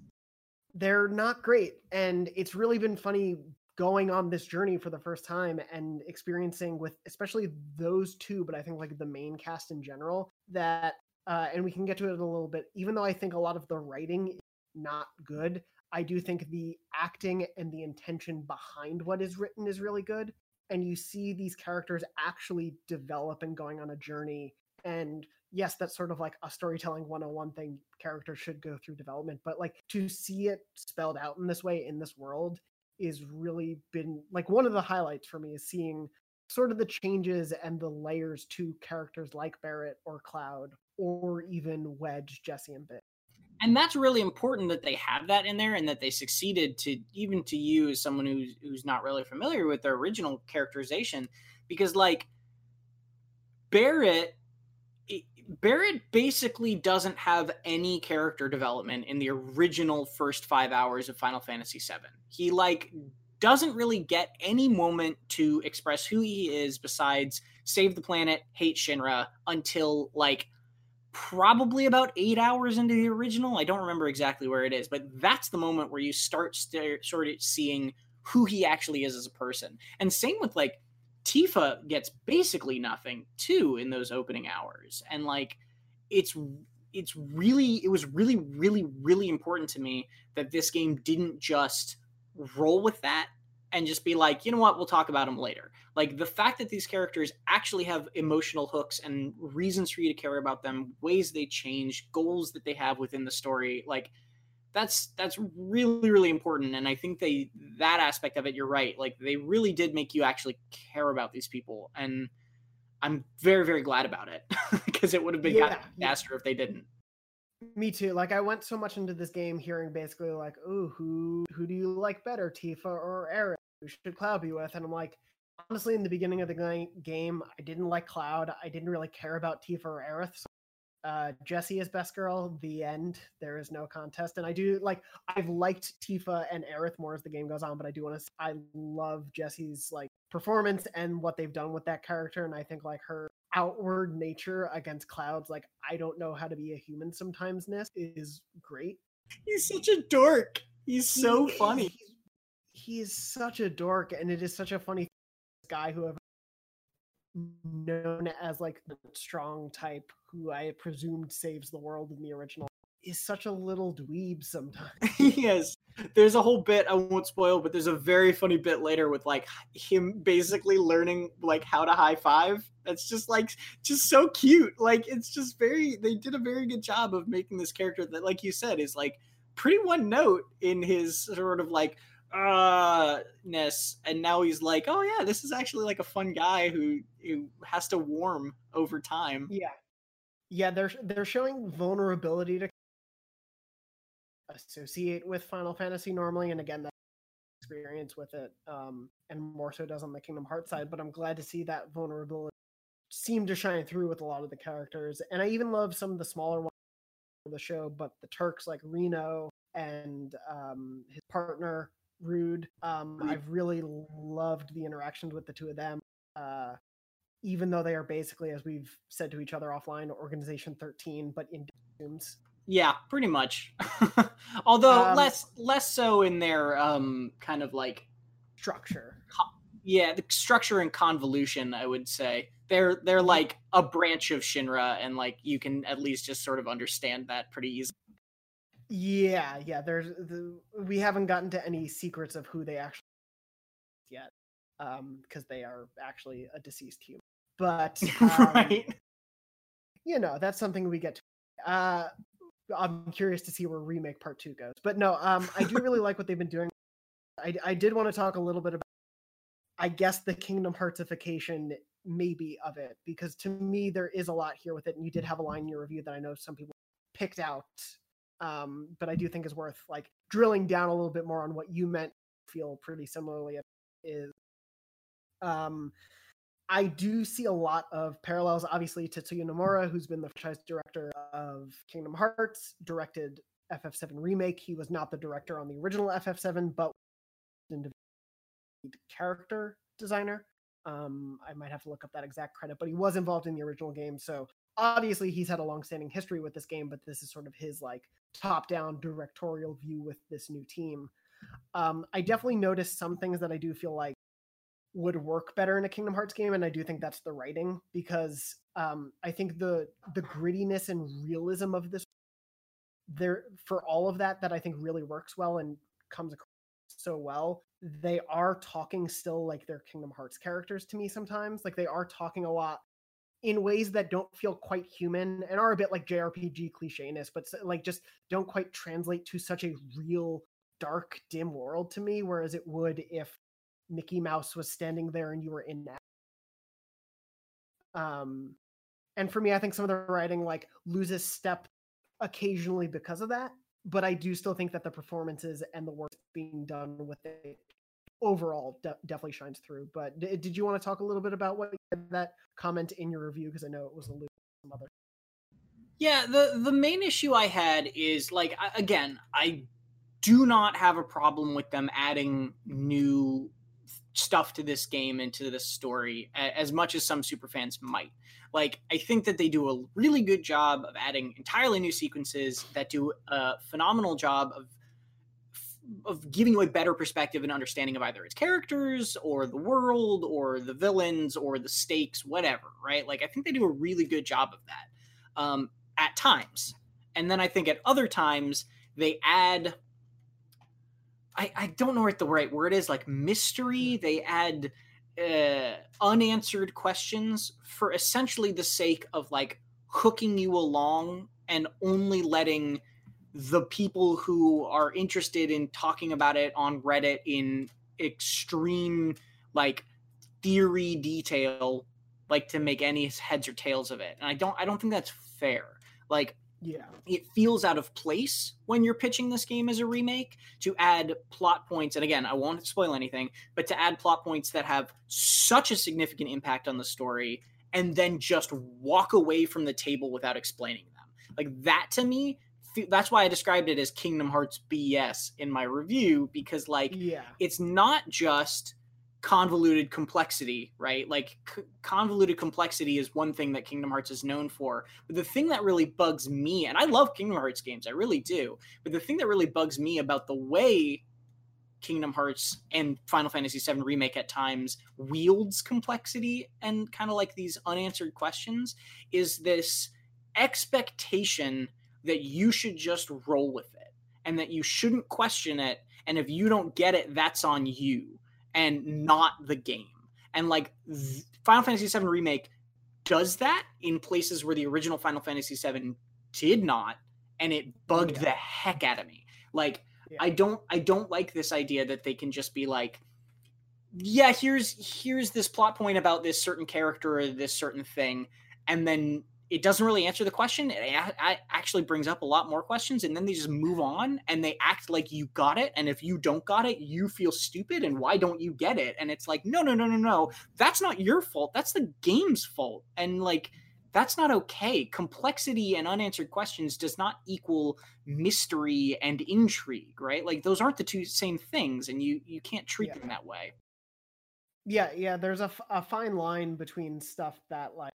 They're not great, and it's really been funny going on this journey for the first time and experiencing with especially those two, but I think like the main cast in general that uh, and we can get to it in a little bit. Even though I think a lot of the writing is not good, I do think the acting and the intention behind what is written is really good. And you see these characters actually develop and going on a journey. And yes, that's sort of like a storytelling 101 thing. Characters should go through development, but like to see it spelled out in this way in this world is really been like one of the highlights for me is seeing sort of the changes and the layers to characters like Barret or Cloud or even Wedge, Jessie, and Bit. And that's really important that they have that in there and that they succeeded to even to you as someone who's who's not really familiar with their original characterization because like Barret Barret basically doesn't have any character development in the original first 5 hours of Final Fantasy 7. He like doesn't really get any moment to express who he is besides save the planet, hate Shinra until like probably about eight hours into the original. I don't remember exactly where it is, but that's the moment where you start st- sort of seeing who he actually is as a person. And same with like Tifa gets basically nothing too in those opening hours. And like it's it's really it was really really really important to me that this game didn't just roll with that and just be like, you know what, we'll talk about them later. Like the fact that these characters actually have emotional hooks and reasons for you to care about them, ways they change, goals that they have within the story, like that's that's really really important and i think they that aspect of it you're right like they really did make you actually care about these people and i'm very very glad about it because it would have been yeah, faster if they didn't me too. Like I went so much into this game hearing basically like, "Oh, who who do you like better, Tifa or Aerith? Who should Cloud be with?" And I'm like, honestly, in the beginning of the game, I didn't like Cloud. I didn't really care about Tifa or Aerith. So, uh, is best girl. The end. There is no contest. And I do like. I've liked Tifa and Aerith more as the game goes on, but I do want to. I love Jessie's like performance and what they've done with that character, and I think like her outward nature against clouds like i don't know how to be a human sometimes sometimesness is great he's such a dork he's so he, funny he's, he is such a dork and it is such a funny guy who have known as like the strong type who i presumed saves the world in the original is such a little dweeb sometimes. yes. There's a whole bit I won't spoil, but there's a very funny bit later with like him basically learning like how to high five. That's just like just so cute. Like it's just very they did a very good job of making this character that like you said is like pretty one note in his sort of like uh ness and now he's like oh yeah this is actually like a fun guy who who has to warm over time yeah yeah they're they're showing vulnerability to associate with Final Fantasy normally, and again, that experience with it, um, and more so does on the Kingdom Hearts side. But I'm glad to see that vulnerability seem to shine through with a lot of the characters, and I even love some of the smaller ones of the show. But the Turks like Reno and um, his partner Rude, um, I've really loved the interactions with the two of them. Uh, even though they are basically, as we've said to each other offline, Organization 13, but in dooms. Yeah, pretty much. Although um, less less so in their um kind of like structure. yeah, the structure and convolution, I would say. They're they're like a branch of Shinra and like you can at least just sort of understand that pretty easily. Yeah, yeah, there's the, we haven't gotten to any secrets of who they actually yet. Um because they are actually a deceased human. But um, right. You know, that's something we get to uh I'm curious to see where remake part two goes. But no, um, I do really like what they've been doing. I, I did want to talk a little bit about, I guess, the Kingdom Heartsification maybe of it, because to me there is a lot here with it, and you did have a line in your review that I know some people picked out, um, but I do think is worth like drilling down a little bit more on what you meant. Feel pretty similarly is um I do see a lot of parallels, obviously, to Tetsuya Nomura, who's been the franchise director of Kingdom Hearts, directed FF7 Remake. He was not the director on the original FF7, but character designer. Um, I might have to look up that exact credit, but he was involved in the original game. So obviously, he's had a long-standing history with this game, but this is sort of his like top-down directorial view with this new team. Um, I definitely noticed some things that I do feel like would work better in a Kingdom Hearts game, and I do think that's the writing because um, I think the the grittiness and realism of this there for all of that that I think really works well and comes across so well. They are talking still like they're Kingdom Hearts characters to me sometimes. Like they are talking a lot in ways that don't feel quite human and are a bit like JRPG clichéness, but like just don't quite translate to such a real dark dim world to me whereas it would if Mickey Mouse was standing there and you were in that. Um, and for me, I think some of the writing like loses step occasionally because of that. But I do still think that the performances and the work being done with it overall de- definitely shines through. But d- did you want to talk a little bit about what that comment in your review? Because I know it was a little Some other. Yeah, the the main issue I had is like again, I do not have a problem with them adding new stuff to this game and to this story as much as some super fans might. Like, I think that they do a really good job of adding entirely new sequences that do a phenomenal job of of giving you a better perspective and understanding of either its characters or the world or the villains or the stakes, whatever. Right? Like, I think they do a really good job of that um, at times, and then I think at other times they add I, I don't know what the right word is like mystery they add uh, unanswered questions for essentially the sake of like hooking you along and only letting the people who are interested in talking about it on reddit in extreme like theory detail like to make any heads or tails of it and i don't i don't think that's fair. Like yeah. It feels out of place when you're pitching this game as a remake to add plot points. And again, I won't spoil anything, but to add plot points that have such a significant impact on the story and then just walk away from the table without explaining them. Like that to me, that's why I described it as Kingdom Hearts BS in my review because like yeah. it's not just convoluted complexity, right? Like c- convoluted complexity is one thing that Kingdom Hearts is known for. But the thing that really bugs me, and I love Kingdom Hearts games, I really do. But the thing that really bugs me about the way Kingdom Hearts and Final Fantasy VII Remake at times wields complexity and kind of like these unanswered questions is this expectation that you should just roll with it and that you shouldn't question it. And if you don't get it, that's on you and not the game. And like Final Fantasy VII Remake does that in places where the original Final Fantasy VII did not, and it bugged yeah. the heck out of me. Like yeah. I don't I don't like this idea that they can just be like, yeah, here's here's this plot point about this certain character or this certain thing, and then it doesn't really answer the question. It actually brings up a lot more questions, and then they just move on and they act like you got it. And if you don't got it, you feel stupid. And why don't you get it? And it's like, no, no, no, no, no. That's not your fault. That's the game's fault. And like, that's not okay. Complexity and unanswered questions does not equal mystery and intrigue, right? Like those aren't the two same things, and you you can't treat yeah. them that way. Yeah, yeah. There's a, a fine line between stuff that like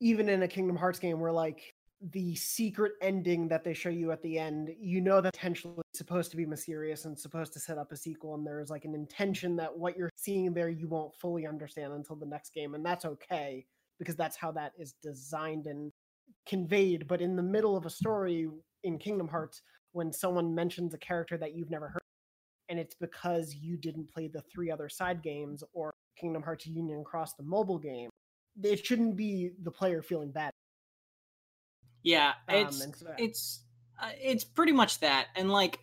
even in a Kingdom Hearts game where like the secret ending that they show you at the end, you know that potentially supposed to be mysterious and supposed to set up a sequel, and there's like an intention that what you're seeing there you won't fully understand until the next game, and that's okay because that's how that is designed and conveyed. But in the middle of a story in Kingdom Hearts, when someone mentions a character that you've never heard, and it's because you didn't play the three other side games or Kingdom Hearts Union Cross the mobile game, it shouldn't be the player feeling bad. Yeah, it's um, so, it's uh, it's pretty much that, and like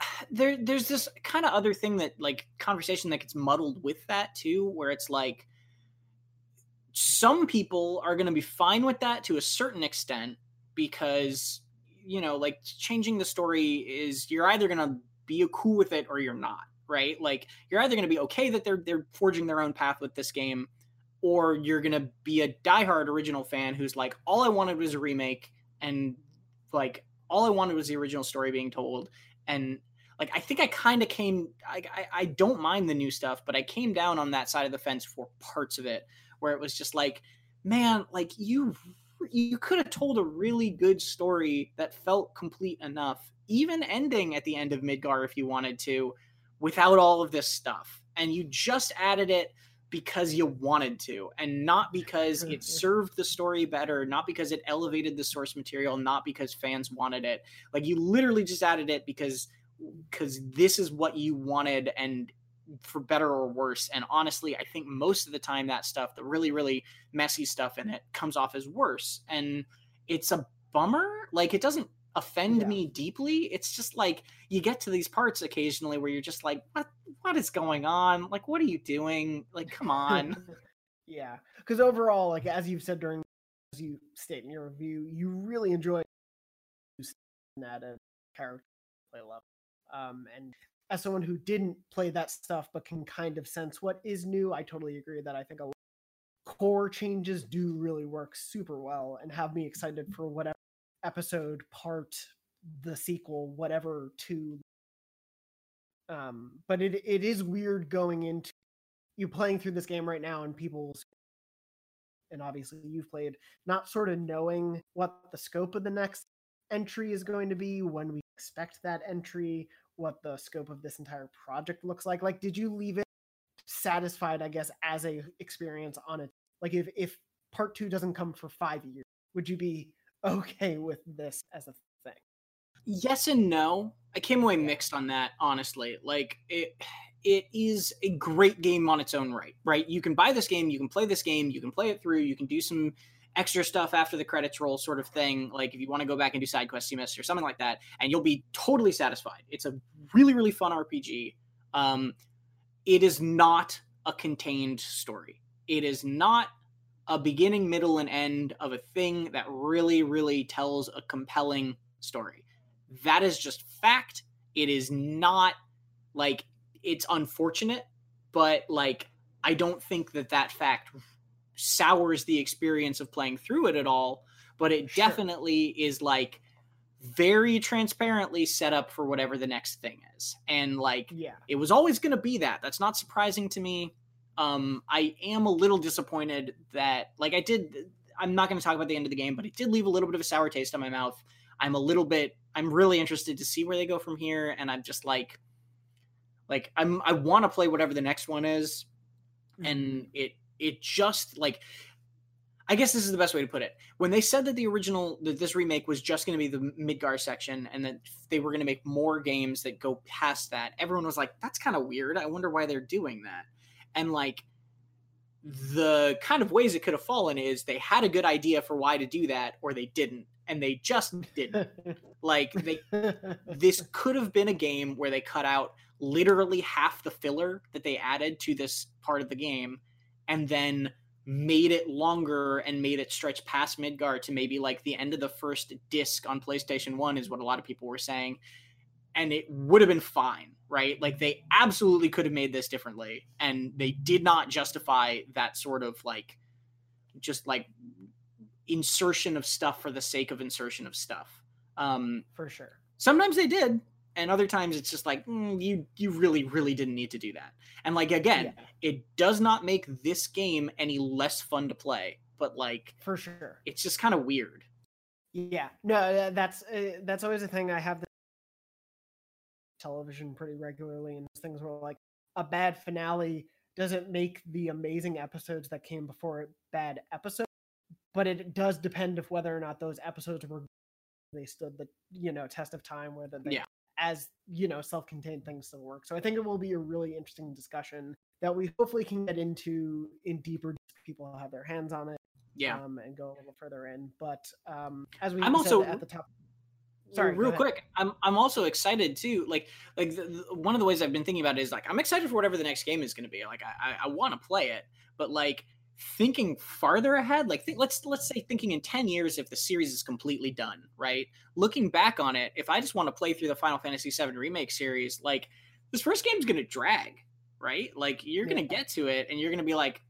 there there's this kind of other thing that like conversation that gets muddled with that too, where it's like some people are going to be fine with that to a certain extent because you know like changing the story is you're either going to be cool with it or you're not right like you're either going to be okay that they're they're forging their own path with this game or you're gonna be a diehard original fan who's like, all I wanted was a remake, and like all I wanted was the original story being told, and like I think I kind of came, I, I I don't mind the new stuff, but I came down on that side of the fence for parts of it where it was just like, man, like you you could have told a really good story that felt complete enough, even ending at the end of Midgar if you wanted to, without all of this stuff, and you just added it because you wanted to and not because it mm-hmm. served the story better not because it elevated the source material not because fans wanted it. Like you literally just added it because because this is what you wanted and for better or worse. And honestly i think most of the time that stuff the really really messy stuff in it comes off as worse. And it's a bummer. Like it doesn't offend yeah. me deeply. It's just like you get to these parts occasionally where you're just like, what what is going on? Like, what are you doing? Like, come on. Yeah, because overall, like as you've said during, as you state in your review, you really enjoy that a character play level. Um, and as someone who didn't play that stuff but can kind of sense what is new, I totally agree that I think a core changes do really work super well and have me excited for whatever episode, part, the sequel, whatever to. Um, but it it is weird going into you playing through this game right now and people and obviously you've played not sort of knowing what the scope of the next entry is going to be when we expect that entry what the scope of this entire project looks like like did you leave it satisfied i guess as a experience on it like if if part two doesn't come for five years would you be okay with this as a thing. Yes and no i came away mixed on that honestly like it it is a great game on its own right right? You can buy this game you can play this game you can play it through you can do some extra stuff after the credits roll sort of thing like if you want to go back and do side quests you missed or something like that and you'll be totally satisfied. It's a really really fun rpg um it is not a contained story. It is not a beginning middle and end of a thing that really really tells a compelling story. That is just fact. It is not like it's unfortunate but like i don't think that that fact sours the experience of playing through it at all but it Sure. definitely is like very transparently set up for whatever the next thing is. And like yeah. it was always going to be that. That's not surprising to me um i am a little disappointed that like i did i'm not going to talk about the end of the game but it did leave a little bit of a sour taste on my mouth i'm a little bit i'm really interested to see where they go from here and i'm just like like i'm i want to play whatever the next one is and it it just like I guess this is the best way to put it. When they said that the original that this remake was just going to be the Midgar section and that they were going to make more games that go past that, everyone was like, "That's kind of weird. I wonder why they're doing that." And like the kind of ways it could have fallen is they had a good idea for why to do that or they didn't and they just didn't. like they this could have been a game where they cut out literally half the filler that they added to this part of the game and then made it longer and made it stretch past Midgar to maybe like the end of the first disc on PlayStation 1 is what a lot of people were saying and it would have been fine right? Like they absolutely could have made this differently and they did not justify that sort of like just like insertion of stuff for the sake of insertion of stuff. Um for sure. sometimes they did and other times it's just like mm, you you really really didn't need to do that. And like again Yeah, it does not make this game any less fun to play but like for sure. it's just kind of weird. Yeah, no, that's uh, that's always a thing. I have television pretty regularly, and things were like a bad finale doesn't make the amazing episodes that came before it bad episodes, but it does depend of whether or not those episodes were they stood the you know test of time, whether they Yeah. as you know self-contained things still work. So I think it will be a really interesting discussion that we hopefully can get into in deeper. People have their hands on it yeah um, and go a little further in. But um, as we I'm said also- at the top, Sorry, real quick. I'm I'm also excited too. Like like the, the- one of the ways I've been thinking about it is like I'm excited for whatever the next game is going to be. Like I I, I want to play it, but like thinking farther ahead, like think, let's let's say thinking in ten years if the series is completely done, right? Looking back on it, if I just want to play through the Final Fantasy VII remake series, like this first game's going to drag, right? Like you're going to get to it and you're going to be like.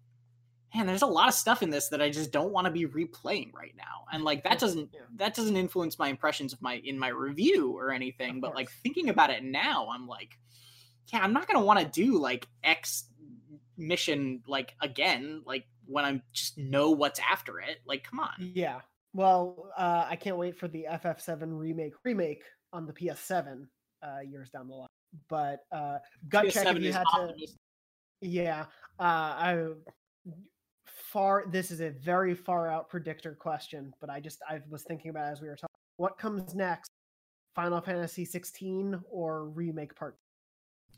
Man, there's a lot of stuff in this that I just don't want to be replaying right now, and like that doesn't Yeah. that doesn't influence my impressions of my in my review or anything Of but like thinking about it now i'm like yeah i'm not gonna want to do like x mission like again like when i'm just know what's after it like come on yeah. Well, uh, I can't wait for the FF7 remake remake on the PS7 uh, years down the line. But uh, gut check PS7 if you had to. Yeah, uh, I far. This is a very far out predictor question, but I just I was thinking about it as we were talking. What comes next? Final Fantasy 16 or remake part?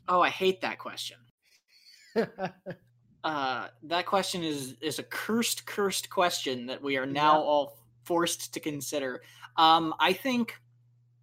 oh i hate that question uh that question is is a cursed cursed question that we are now Yep. all forced to consider um i think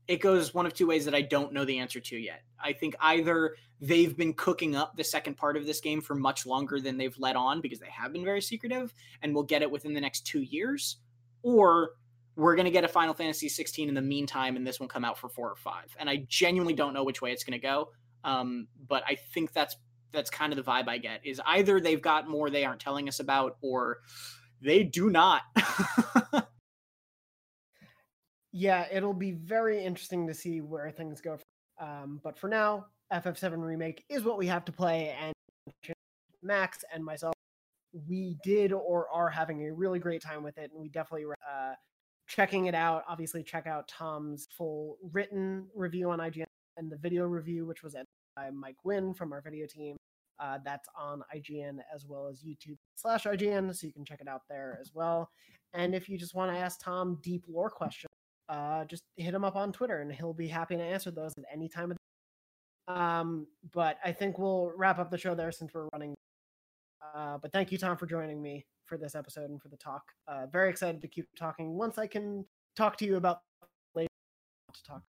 it goes one of two ways that i don't know the answer to yet i think either they've been cooking up the second part of this game for much longer than they've let on because they have been very secretive and we'll get it within the next two years. Or we're going to get a final fantasy 16 in the meantime and this will come out for four or five. And i genuinely don't know which way it's going to go. Um, but i think that's that's kind of the vibe i get is either they've got more they aren't telling us about or they do not. Yeah it'll be very interesting to see where things go um, but for now FF7 remake is what we have to play, and Max and myself, we did or are having a really great time with it, and we definitely uh, checking it out. Obviously, check out Tom's full written review on IGN and the video review, which was edited by Mike Wynn from our video team. Uh, that's on IGN as well as YouTube slash IGN, so you can check it out there as well. And if you just want to ask Tom deep lore questions, uh, just hit him up on Twitter, and he'll be happy to answer those at any time of um, but I think we'll wrap up the show there since we're running. Uh, but thank you, Tom, for joining me for this episode and for the talk. Uh, very excited to keep talking once I can talk to you about later to talk.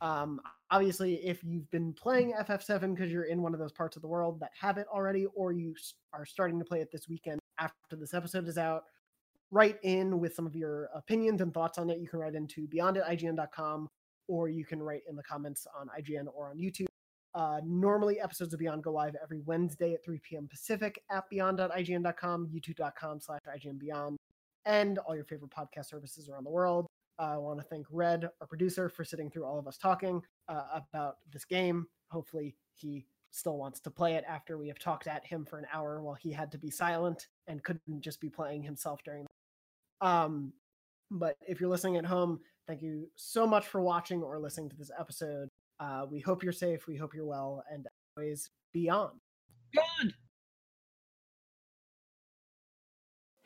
Um, obviously, if you've been playing FF7 because you're in one of those parts of the world that have it already, or you are starting to play it this weekend after this episode is out, write in with some of your opinions and thoughts on it. You can write into beyond or you can write in the comments on IGN or on YouTube. Uh, normally, episodes of Beyond go live every Wednesday at 3 p.m. Pacific at beyond.ign.com, youtube.com slash IGN and all your favorite podcast services around the world. Uh, I want to thank Red, our producer, for sitting through all of us talking uh, about this game. Hopefully, he still wants to play it after we have talked at him for an hour while he had to be silent and couldn't just be playing himself during. The- um, but if you're listening at home, Thank you so much for watching or listening to this episode. Uh, we hope you're safe. We hope you're well. And always beyond. Beyond.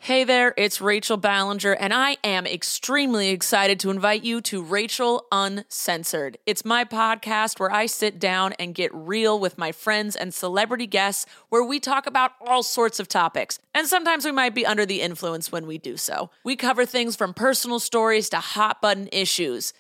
Hey there, it's Rachel Ballinger, and I am extremely excited to invite you to Rachel Uncensored. It's my podcast where I sit down and get real with my friends and celebrity guests, where we talk about all sorts of topics. And sometimes we might be under the influence when we do so. We cover things from personal stories to hot button issues